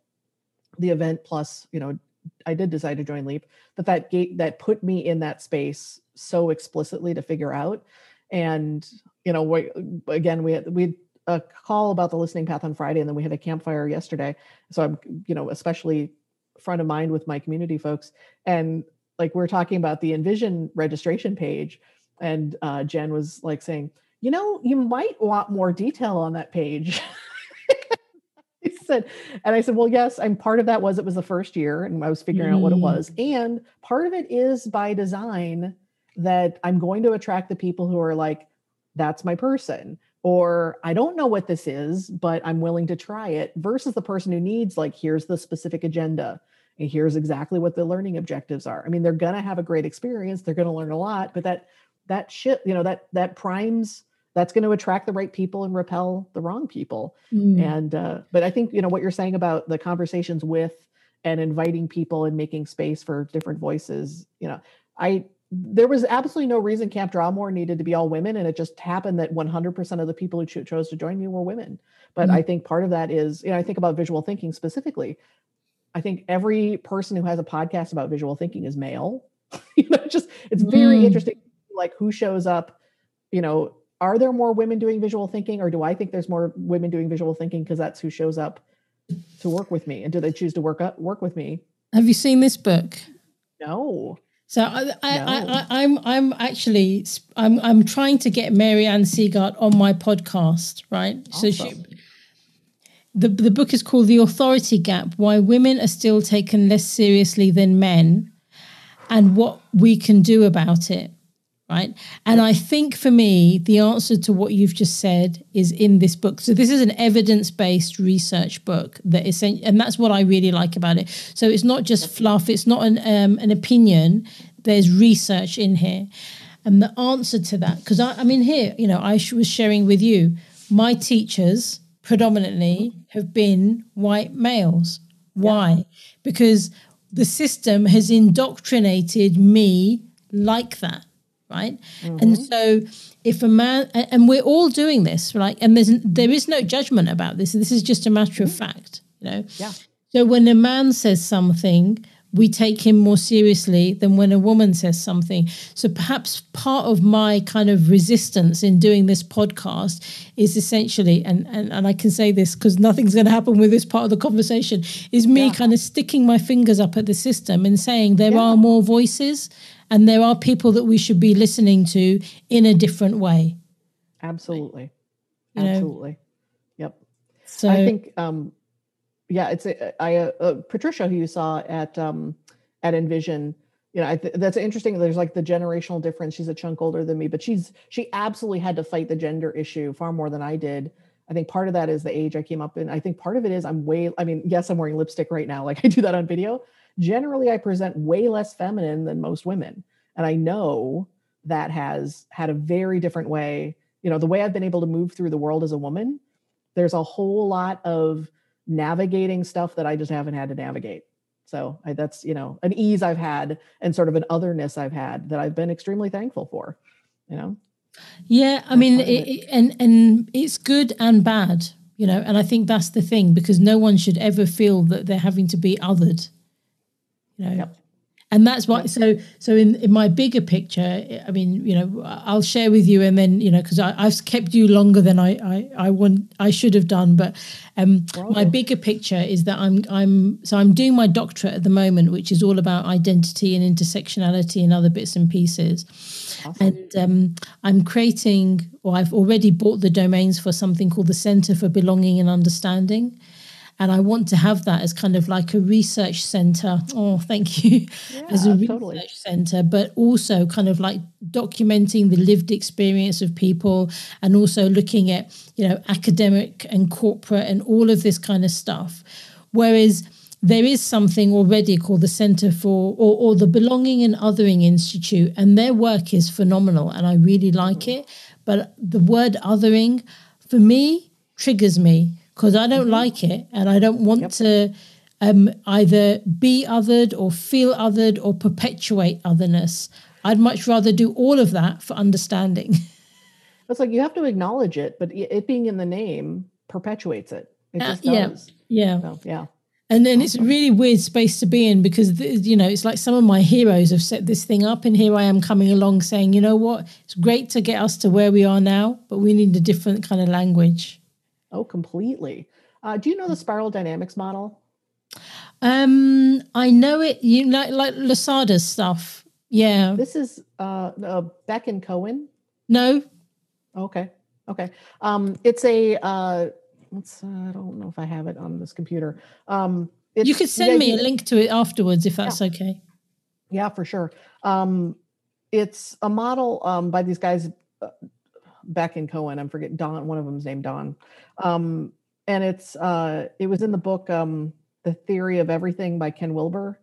the event plus, you know, I did decide to join Leap, that that gate that put me in that space so explicitly to figure out. And you know, we, again, we had we had a call about the listening path on Friday, and then we had a campfire yesterday. So I'm, you know, especially front of mind with my community folks, and like we're talking about the Envision registration page, and uh, Jen was like saying, you know, you might want more detail on that page. he said, and I said, well, yes, I'm part of that was it was the first year and I was figuring out what it Mm. was. And part of it is by design that I'm going to attract the people who are like, that's my person. Or I don't know what this is, but I'm willing to try it versus the person who needs, like, here's the specific agenda here's exactly what the learning objectives are. I mean, they're gonna have a great experience, they're gonna learn a lot, but that that shit, you know, that that primes that's going to attract the right people and repel the wrong people Mm. and uh but i think you know what you're saying about the conversations with and inviting people and making space for different voices you know i there was absolutely no reason camp drawmore needed to be all women and it just happened that 100% of the people who cho- chose to join me were women but Mhm. i think part of that is you know i think about visual thinking specifically i think every person who has a podcast about visual thinking is male you know just it's very Mm. interesting like who shows up you know are there more women doing visual thinking or do i think there's more women doing visual thinking because that's who shows up to work with me and do they choose to work up work with me Have you seen this book? no So I, I, No. I, I, I'm I'm actually I'm I'm trying to get Mary Ann Sieghart on my podcast, right? So she Awesome. The the book is called The Authority Gap: Why Women Are Still Taken Less Seriously Than Men, and what we can do about it. Right. And I think for me, the answer to what you've just said is in this book. So this is an evidence-based research book that is, and that's what I really like about it. So it's not just fluff. It's not an um, an opinion. There's research in here, and the answer to that, because I, I mean, here, you know, I was sharing with you, my teachers predominantly mm-hmm. have been white males. Why? Because the system has indoctrinated me like that right? Mm-hmm. And so if a man and we're all doing this right? And there's there is no judgment about this. This is just a matter of mm-hmm. fact you know? Yeah. so when a man says something we take him more seriously than when a woman says something. So perhaps part of my kind of resistance in doing this podcast is essentially and and, and i can say this because nothing's going to happen with this part of the conversation is me Yeah. kind of sticking my fingers up at the system and saying there Yeah. are more voices and there are people that we should be listening to in a different way. Absolutely. You know, absolutely. Yep. So I think, um, yeah, it's a, I uh, uh, Patricia who you saw at um, at Envision. You know, th- that's interesting. There's like the generational difference. She's a chunk older than me, but she's she absolutely had to fight the gender issue far more than I did. I think part of that is the age I came up in. I think part of it is I'm way. I mean, yes, I'm wearing lipstick right now. Like I do that on video. Generally, I present way less feminine than most women, and I know that has had a very different way. You know, the way I've been able to move through the world as a woman there's a whole lot of navigating stuff that I just haven't had to navigate. So I, that's you know an ease I've had and sort of an otherness I've had that I've been extremely thankful for. You know. Yeah, I mean, it, it. and and it's good and bad, you know. And I think that's the thing because no one should ever feel that they're having to be othered. You know. Yep and that's why so so in, in my bigger picture i mean you know i'll share with you and then you know because i've kept you longer than i i i want i should have done. But um my bigger picture is that i'm i'm so i'm doing my doctorate at the moment which is all about identity and intersectionality and other bits and pieces. Awesome. and um i'm creating or i've already bought the domains for something called the center for belonging and understanding and I want to have that as kind of like a research center. Oh, thank you, yeah, as a research totally. center, but also kind of like documenting the lived experience of people, and also looking at you know academic and corporate and all of this kind of stuff. Whereas there is something already called the Center for or, or the Belonging and Othering Institute, and their work is phenomenal, and I really like it. But the word othering, for me, triggers me because I don't mm-hmm. like it and I don't want yep. to um, either be othered or feel othered or perpetuate otherness. I'd much rather do all of that for understanding. It's like you have to acknowledge it, but it being in the name perpetuates it. It uh, just does. Yeah. Yeah. So, yeah. And then it's a really weird space to be in because you know it's like some of my heroes have set this thing up, and here I am coming along saying, you know what, it's great to get us to where we are now, but we need a different kind of language. Oh, completely. Uh, do you know the spiral dynamics model? Um, I know it. You know, like Losada's stuff. Yeah. This is uh, uh Beck and Cowan. No. Okay. Okay. Um, it's a. Uh, let's. Uh, I don't know if I have it on this computer. Um, you could send me a link to it afterwards if that's yeah. okay. Yeah, for sure. Um, it's a model um, by these guys. Uh, Beck and Cowan. I'm forgetting Don. One of them's named Don. Um, and it's uh, it was in the book um, "The Theory of Everything" by Ken Wilber.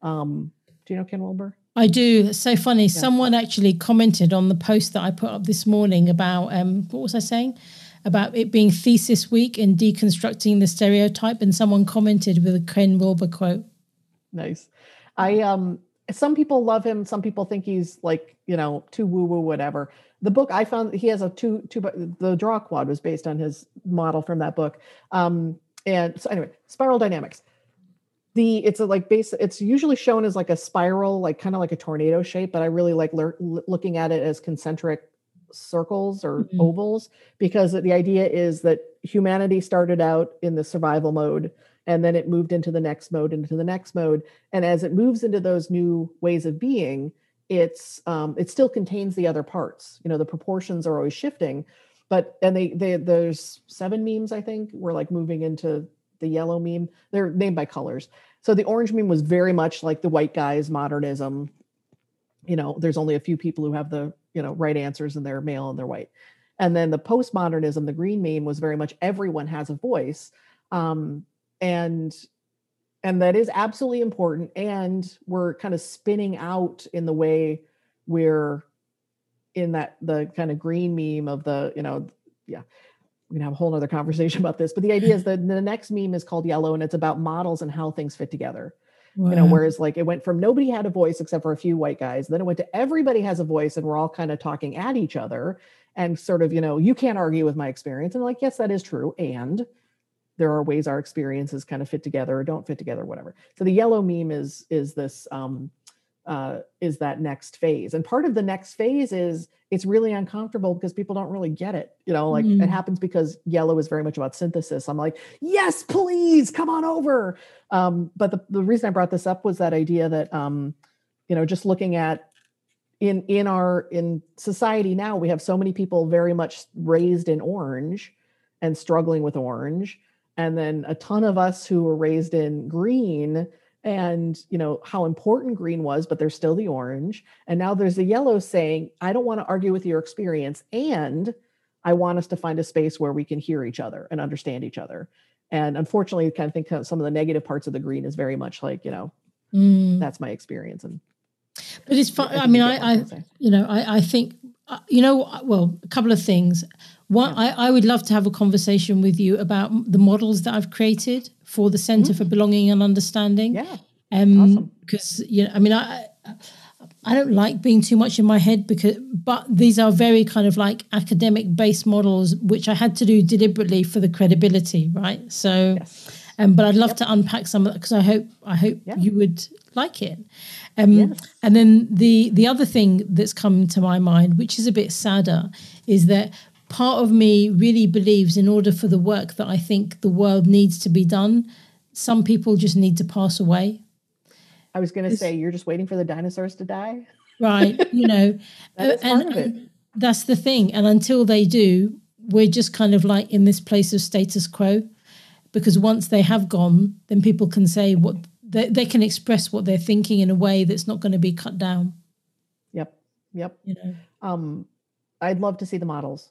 Um, do you know Ken Wilber? I do. It's so funny. Yeah. Someone actually commented on the post that I put up this morning about um, what was I saying? About it being thesis week and deconstructing the stereotype, and someone commented with a Ken Wilber quote. Nice. I um some people love him, some people think he's like, you know, too woo-woo, whatever the book I found he has a two two the draw quad was based on his model from that book. Um, and so anyway, spiral dynamics. The it's a like base. It's usually shown as like a spiral, like kind of like a tornado shape, but I really like le- looking at it as concentric circles or mm-hmm. ovals because the idea is that humanity started out in the survival mode and then it moved into the next mode into the next mode and as it moves into those new ways of being it's um, it still contains the other parts. You know, the proportions are always shifting, but and they they there's seven memes I think we're like moving into the yellow meme. They're named by colors. So the orange meme was very much like the white guys modernism. You know, there's only a few people who have the you know right answers and they're male and they're white. And then the postmodernism, the green meme was very much everyone has a voice. Um, and and that is absolutely important and we're kind of spinning out in the way we're in that the kind of green meme of the you know yeah we can have a whole nother conversation about this but the idea is that the next meme is called yellow and it's about models and how things fit together wow. you know whereas like it went from nobody had a voice except for a few white guys then it went to everybody has a voice and we're all kind of talking at each other and sort of you know you can't argue with my experience and like yes that is true and there are ways our experiences kind of fit together or don't fit together, whatever. So the yellow meme is is this um, uh, is that next phase, and part of the next phase is it's really uncomfortable because people don't really get it. You know, like mm. it happens because yellow is very much about synthesis. I'm like, yes, please come on over. Um, but the the reason I brought this up was that idea that um, you know just looking at in in our in society now we have so many people very much raised in orange and struggling with orange and then a ton of us who were raised in green and you know how important green was but there's still the orange and now there's the yellow saying i don't want to argue with your experience and i want us to find a space where we can hear each other and understand each other and unfortunately i kind of think some of the negative parts of the green is very much like you know mm. that's my experience and But it's fun. I mean, I, I, you know, I, I think, uh, you know, well, a couple of things. One, yeah. I, I would love to have a conversation with you about the models that I've created for the Center mm-hmm. for Belonging and Understanding. Yeah. Um, because you know, I mean, I, I don't like being too much in my head because, but these are very kind of like academic based models, which I had to do deliberately for the credibility, right? So, yes. Um, but I'd love yep. to unpack some of that because I hope I hope yeah. you would like it. Um, yes. And then the the other thing that's come to my mind, which is a bit sadder, is that part of me really believes in order for the work that I think the world needs to be done, some people just need to pass away. I was going to say you're just waiting for the dinosaurs to die, right? You know, that and, and that's the thing. And until they do, we're just kind of like in this place of status quo, because once they have gone, then people can say what they, they can express what they're thinking in a way that's not going to be cut down. Yep. Yep. You know, um, I'd love to see the models.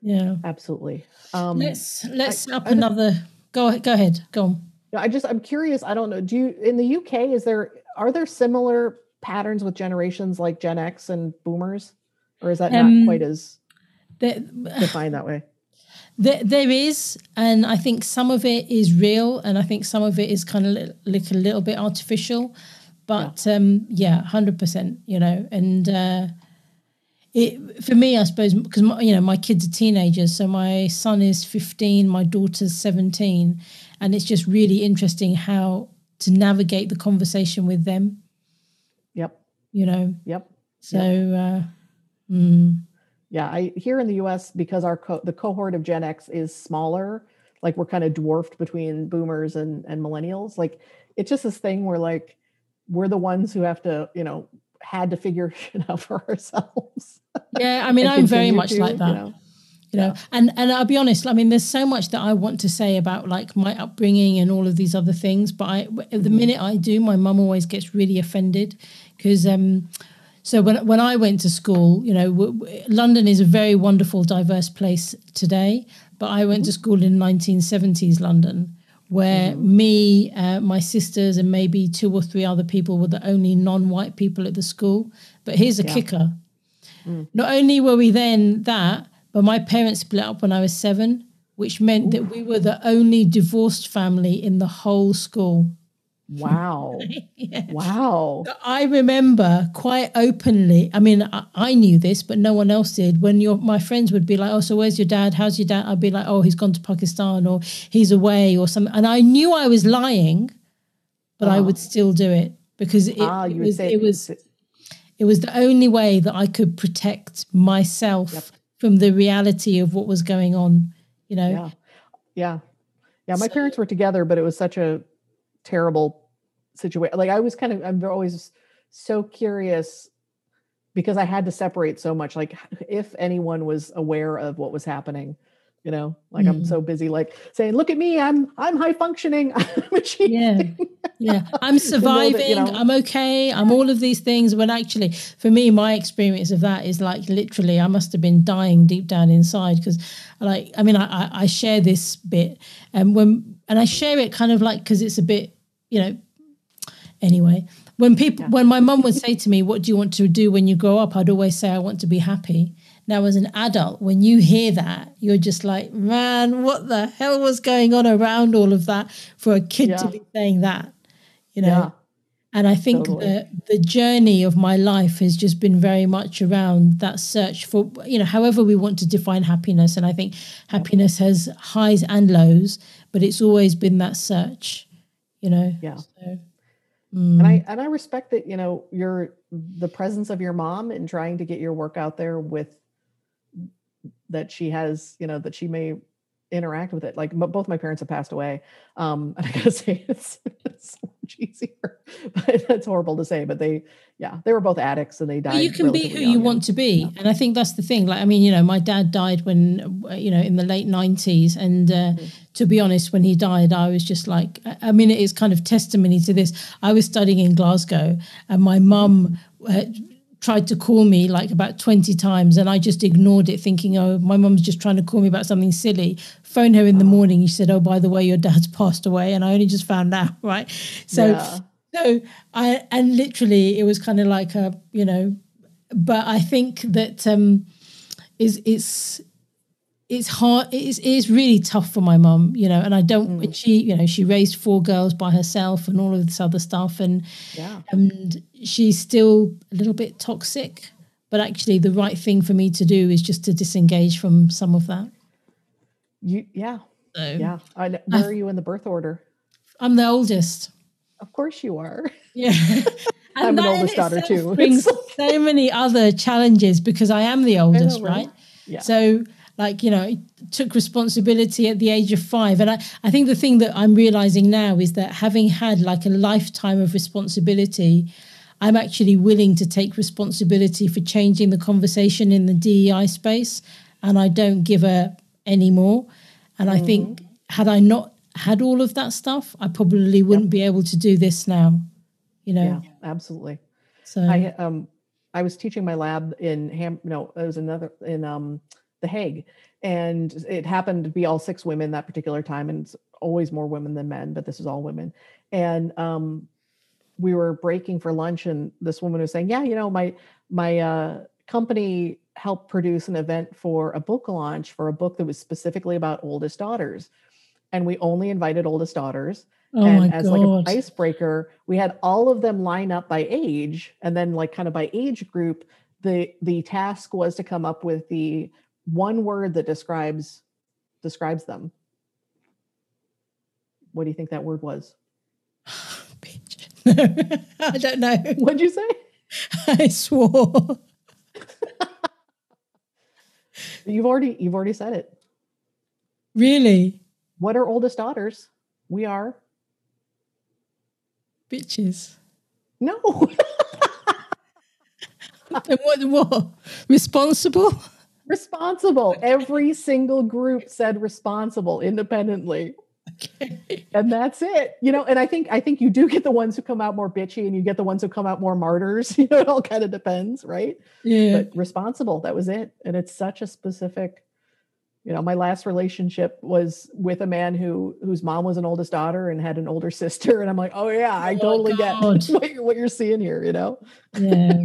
Yeah, absolutely. Um, let's let's I, up I, another. Go go ahead. Go on. I just I'm curious. I don't know. Do you in the UK? Is there are there similar patterns with generations like Gen X and Boomers, or is that um, not quite as defined that way? There, there is, and I think some of it is real, and I think some of it is kind of like a little bit artificial. But yeah, um, yeah, hundred percent. You know, and uh, it for me, I suppose, because you know my kids are teenagers. So my son is fifteen, my daughter's seventeen, and it's just really interesting how to navigate the conversation with them. Yep. You know. Yep. So. Yep. Uh, mm, yeah, I here in the U.S. because our co- the cohort of Gen X is smaller, like we're kind of dwarfed between Boomers and and Millennials. Like it's just this thing where like we're the ones who have to, you know, had to figure it out for ourselves. Yeah, I mean, I'm very much to, like that. You know? You know, and and I'll be honest. I mean, there's so much that I want to say about like my upbringing and all of these other things. But I, the mm-hmm. minute I do, my mum always gets really offended because um, so when when I went to school, you know, w- w- London is a very wonderful, diverse place today. But I went mm-hmm. to school in 1970s London, where mm-hmm. me, uh, my sisters, and maybe two or three other people were the only non-white people at the school. But here's a yeah. kicker: mm. not only were we then that, but my parents split up when I was seven, which meant Ooh. that we were the only divorced family in the whole school. Wow. yeah. Wow. I remember quite openly. I mean, I, I, knew this, but no one else did. When your my friends would be like, "Oh, so where's your dad? How's your dad?" I'd be like, "Oh, he's gone to Pakistan or he's away or something." And I knew I was lying, but oh. I would still do it because it, ah, it was it was it was the only way that I could protect myself yep. from the reality of what was going on, you know. Yeah. Yeah. Yeah, my so, parents were together, but it was such a terrible situation. Like I was kind of, I'm always so curious because I had to separate so much. Like if anyone was aware of what was happening, you know, like mm. I'm so busy, like saying, "Look at me, I'm I'm high functioning, I'm achieving." Yeah, yeah, I'm surviving. that, you know, I'm okay. I'm all of these things. But actually, for me, my experience of that is like literally, I must have been dying deep down inside because, like, I mean, I I, I share this bit, and when and I share it kind of like because it's a bit, you know, anyway when people yeah. when my mum would say to me what do you want to do when you grow up i'd always say i want to be happy now as an adult when you hear that you're just like man what the hell was going on around all of that for a kid yeah. to be saying that you know yeah. and i think totally. the the journey of my life has just been very much around that search for you know however we want to define happiness and i think happiness has highs and lows but it's always been that search you know yeah so. Mm. And I and I respect that, you know, your the presence of your mom in trying to get your work out there with that she has, you know, that she may interact with it. Like both my parents have passed away. Um, and I gotta say it's, it's much easier, but that's horrible to say, but they, yeah, they were both addicts and they died. You can be who you want to be. Yeah. And I think that's the thing. Like, I mean, you know, my dad died when, you know, in the late nineties. And uh, mm-hmm. to be honest, when he died, I was just like, I mean, it is kind of testimony to this. I was studying in Glasgow and my mum, uh, tried to call me like about 20 times and I just ignored it thinking, oh, my mum's just trying to call me about something silly. Phone her in the morning. She said, oh, by the way, your dad's passed away. And I only just found out, right? So, yeah. So I and literally it was kind of like a you know, but I think that um, is it's it's hard it is, it is really tough for my mum you know and i don't mm. she you know she raised four girls by herself and all of this other stuff and yeah and she's still a little bit toxic but actually the right thing for me to do is just to disengage from some of that you yeah. So, yeah. I, where I, are you in the birth order? I'm the oldest. Of course you are. Yeah. I'm an oldest daughter too. brings so many other challenges because i am the oldest know, right? right? Yeah. so like you know took responsibility at the age of five. And I, I think the thing that i'm realizing now is that having had like a lifetime of responsibility i'm actually willing to take responsibility for changing the conversation in the dei space. And i don't give a anymore and mm. i think mm-hmm. had i not had all of that stuff i probably wouldn't yep. be able to do this now you know yeah absolutely so i um i was teaching my lab in ham no it was another in um the Hague. And it happened to be all six women that particular time. And it's always more women than men, but this is all women. And um, we were breaking for lunch, and this woman was saying, Yeah, you know, my my uh, company helped produce an event for a book launch for a book that was specifically about oldest daughters. And we only invited oldest daughters. Oh and as God. like an icebreaker, we had all of them line up by age and then like kind of by age group. The the task was to come up with the one word that describes describes them. What do you think that word was? I don't know. What'd you say? I swore. you've already you've already said it. Really? What are oldest daughters? We are bitches. No. and what what? Responsible? responsible. Every single group said responsible independently. Okay. And that's it. You know, and I think I think you do get the ones who come out more bitchy and you get the ones who come out more martyrs. You know, it all kind of depends, right? Yeah. But responsible, that was it. And it's such a specific you know, my last relationship was with a man who whose mom was an oldest daughter and had an older sister. And I'm like, oh yeah, I oh totally get what you're, what you're seeing here, you know? Yeah.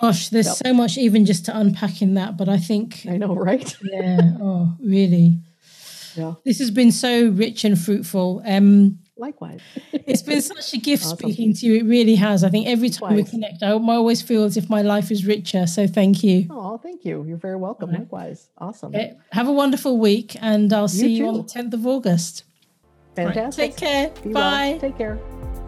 Gosh, there's yep. so much even just to unpack in that, but I think I know, right? yeah. Oh, really. Yeah. This has been so rich and fruitful. Um Likewise. it's been such a gift awesome. speaking to you. It really has. I think every time Likewise. we connect, I always feel as if my life is richer. So thank you. Oh, thank you. You're very welcome. Right. Likewise. Awesome. Okay. Have a wonderful week and I'll see you, you on the 10th of August. Fantastic. Right. Take care. Be Bye. Well. Take care.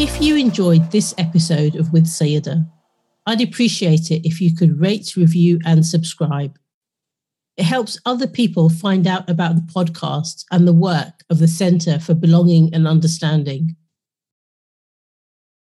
If you enjoyed this episode of With Saiyyidah, I'd appreciate it if you could rate, review, and subscribe. It helps other people find out about the podcast and the work of the Centre for Belonging and Understanding.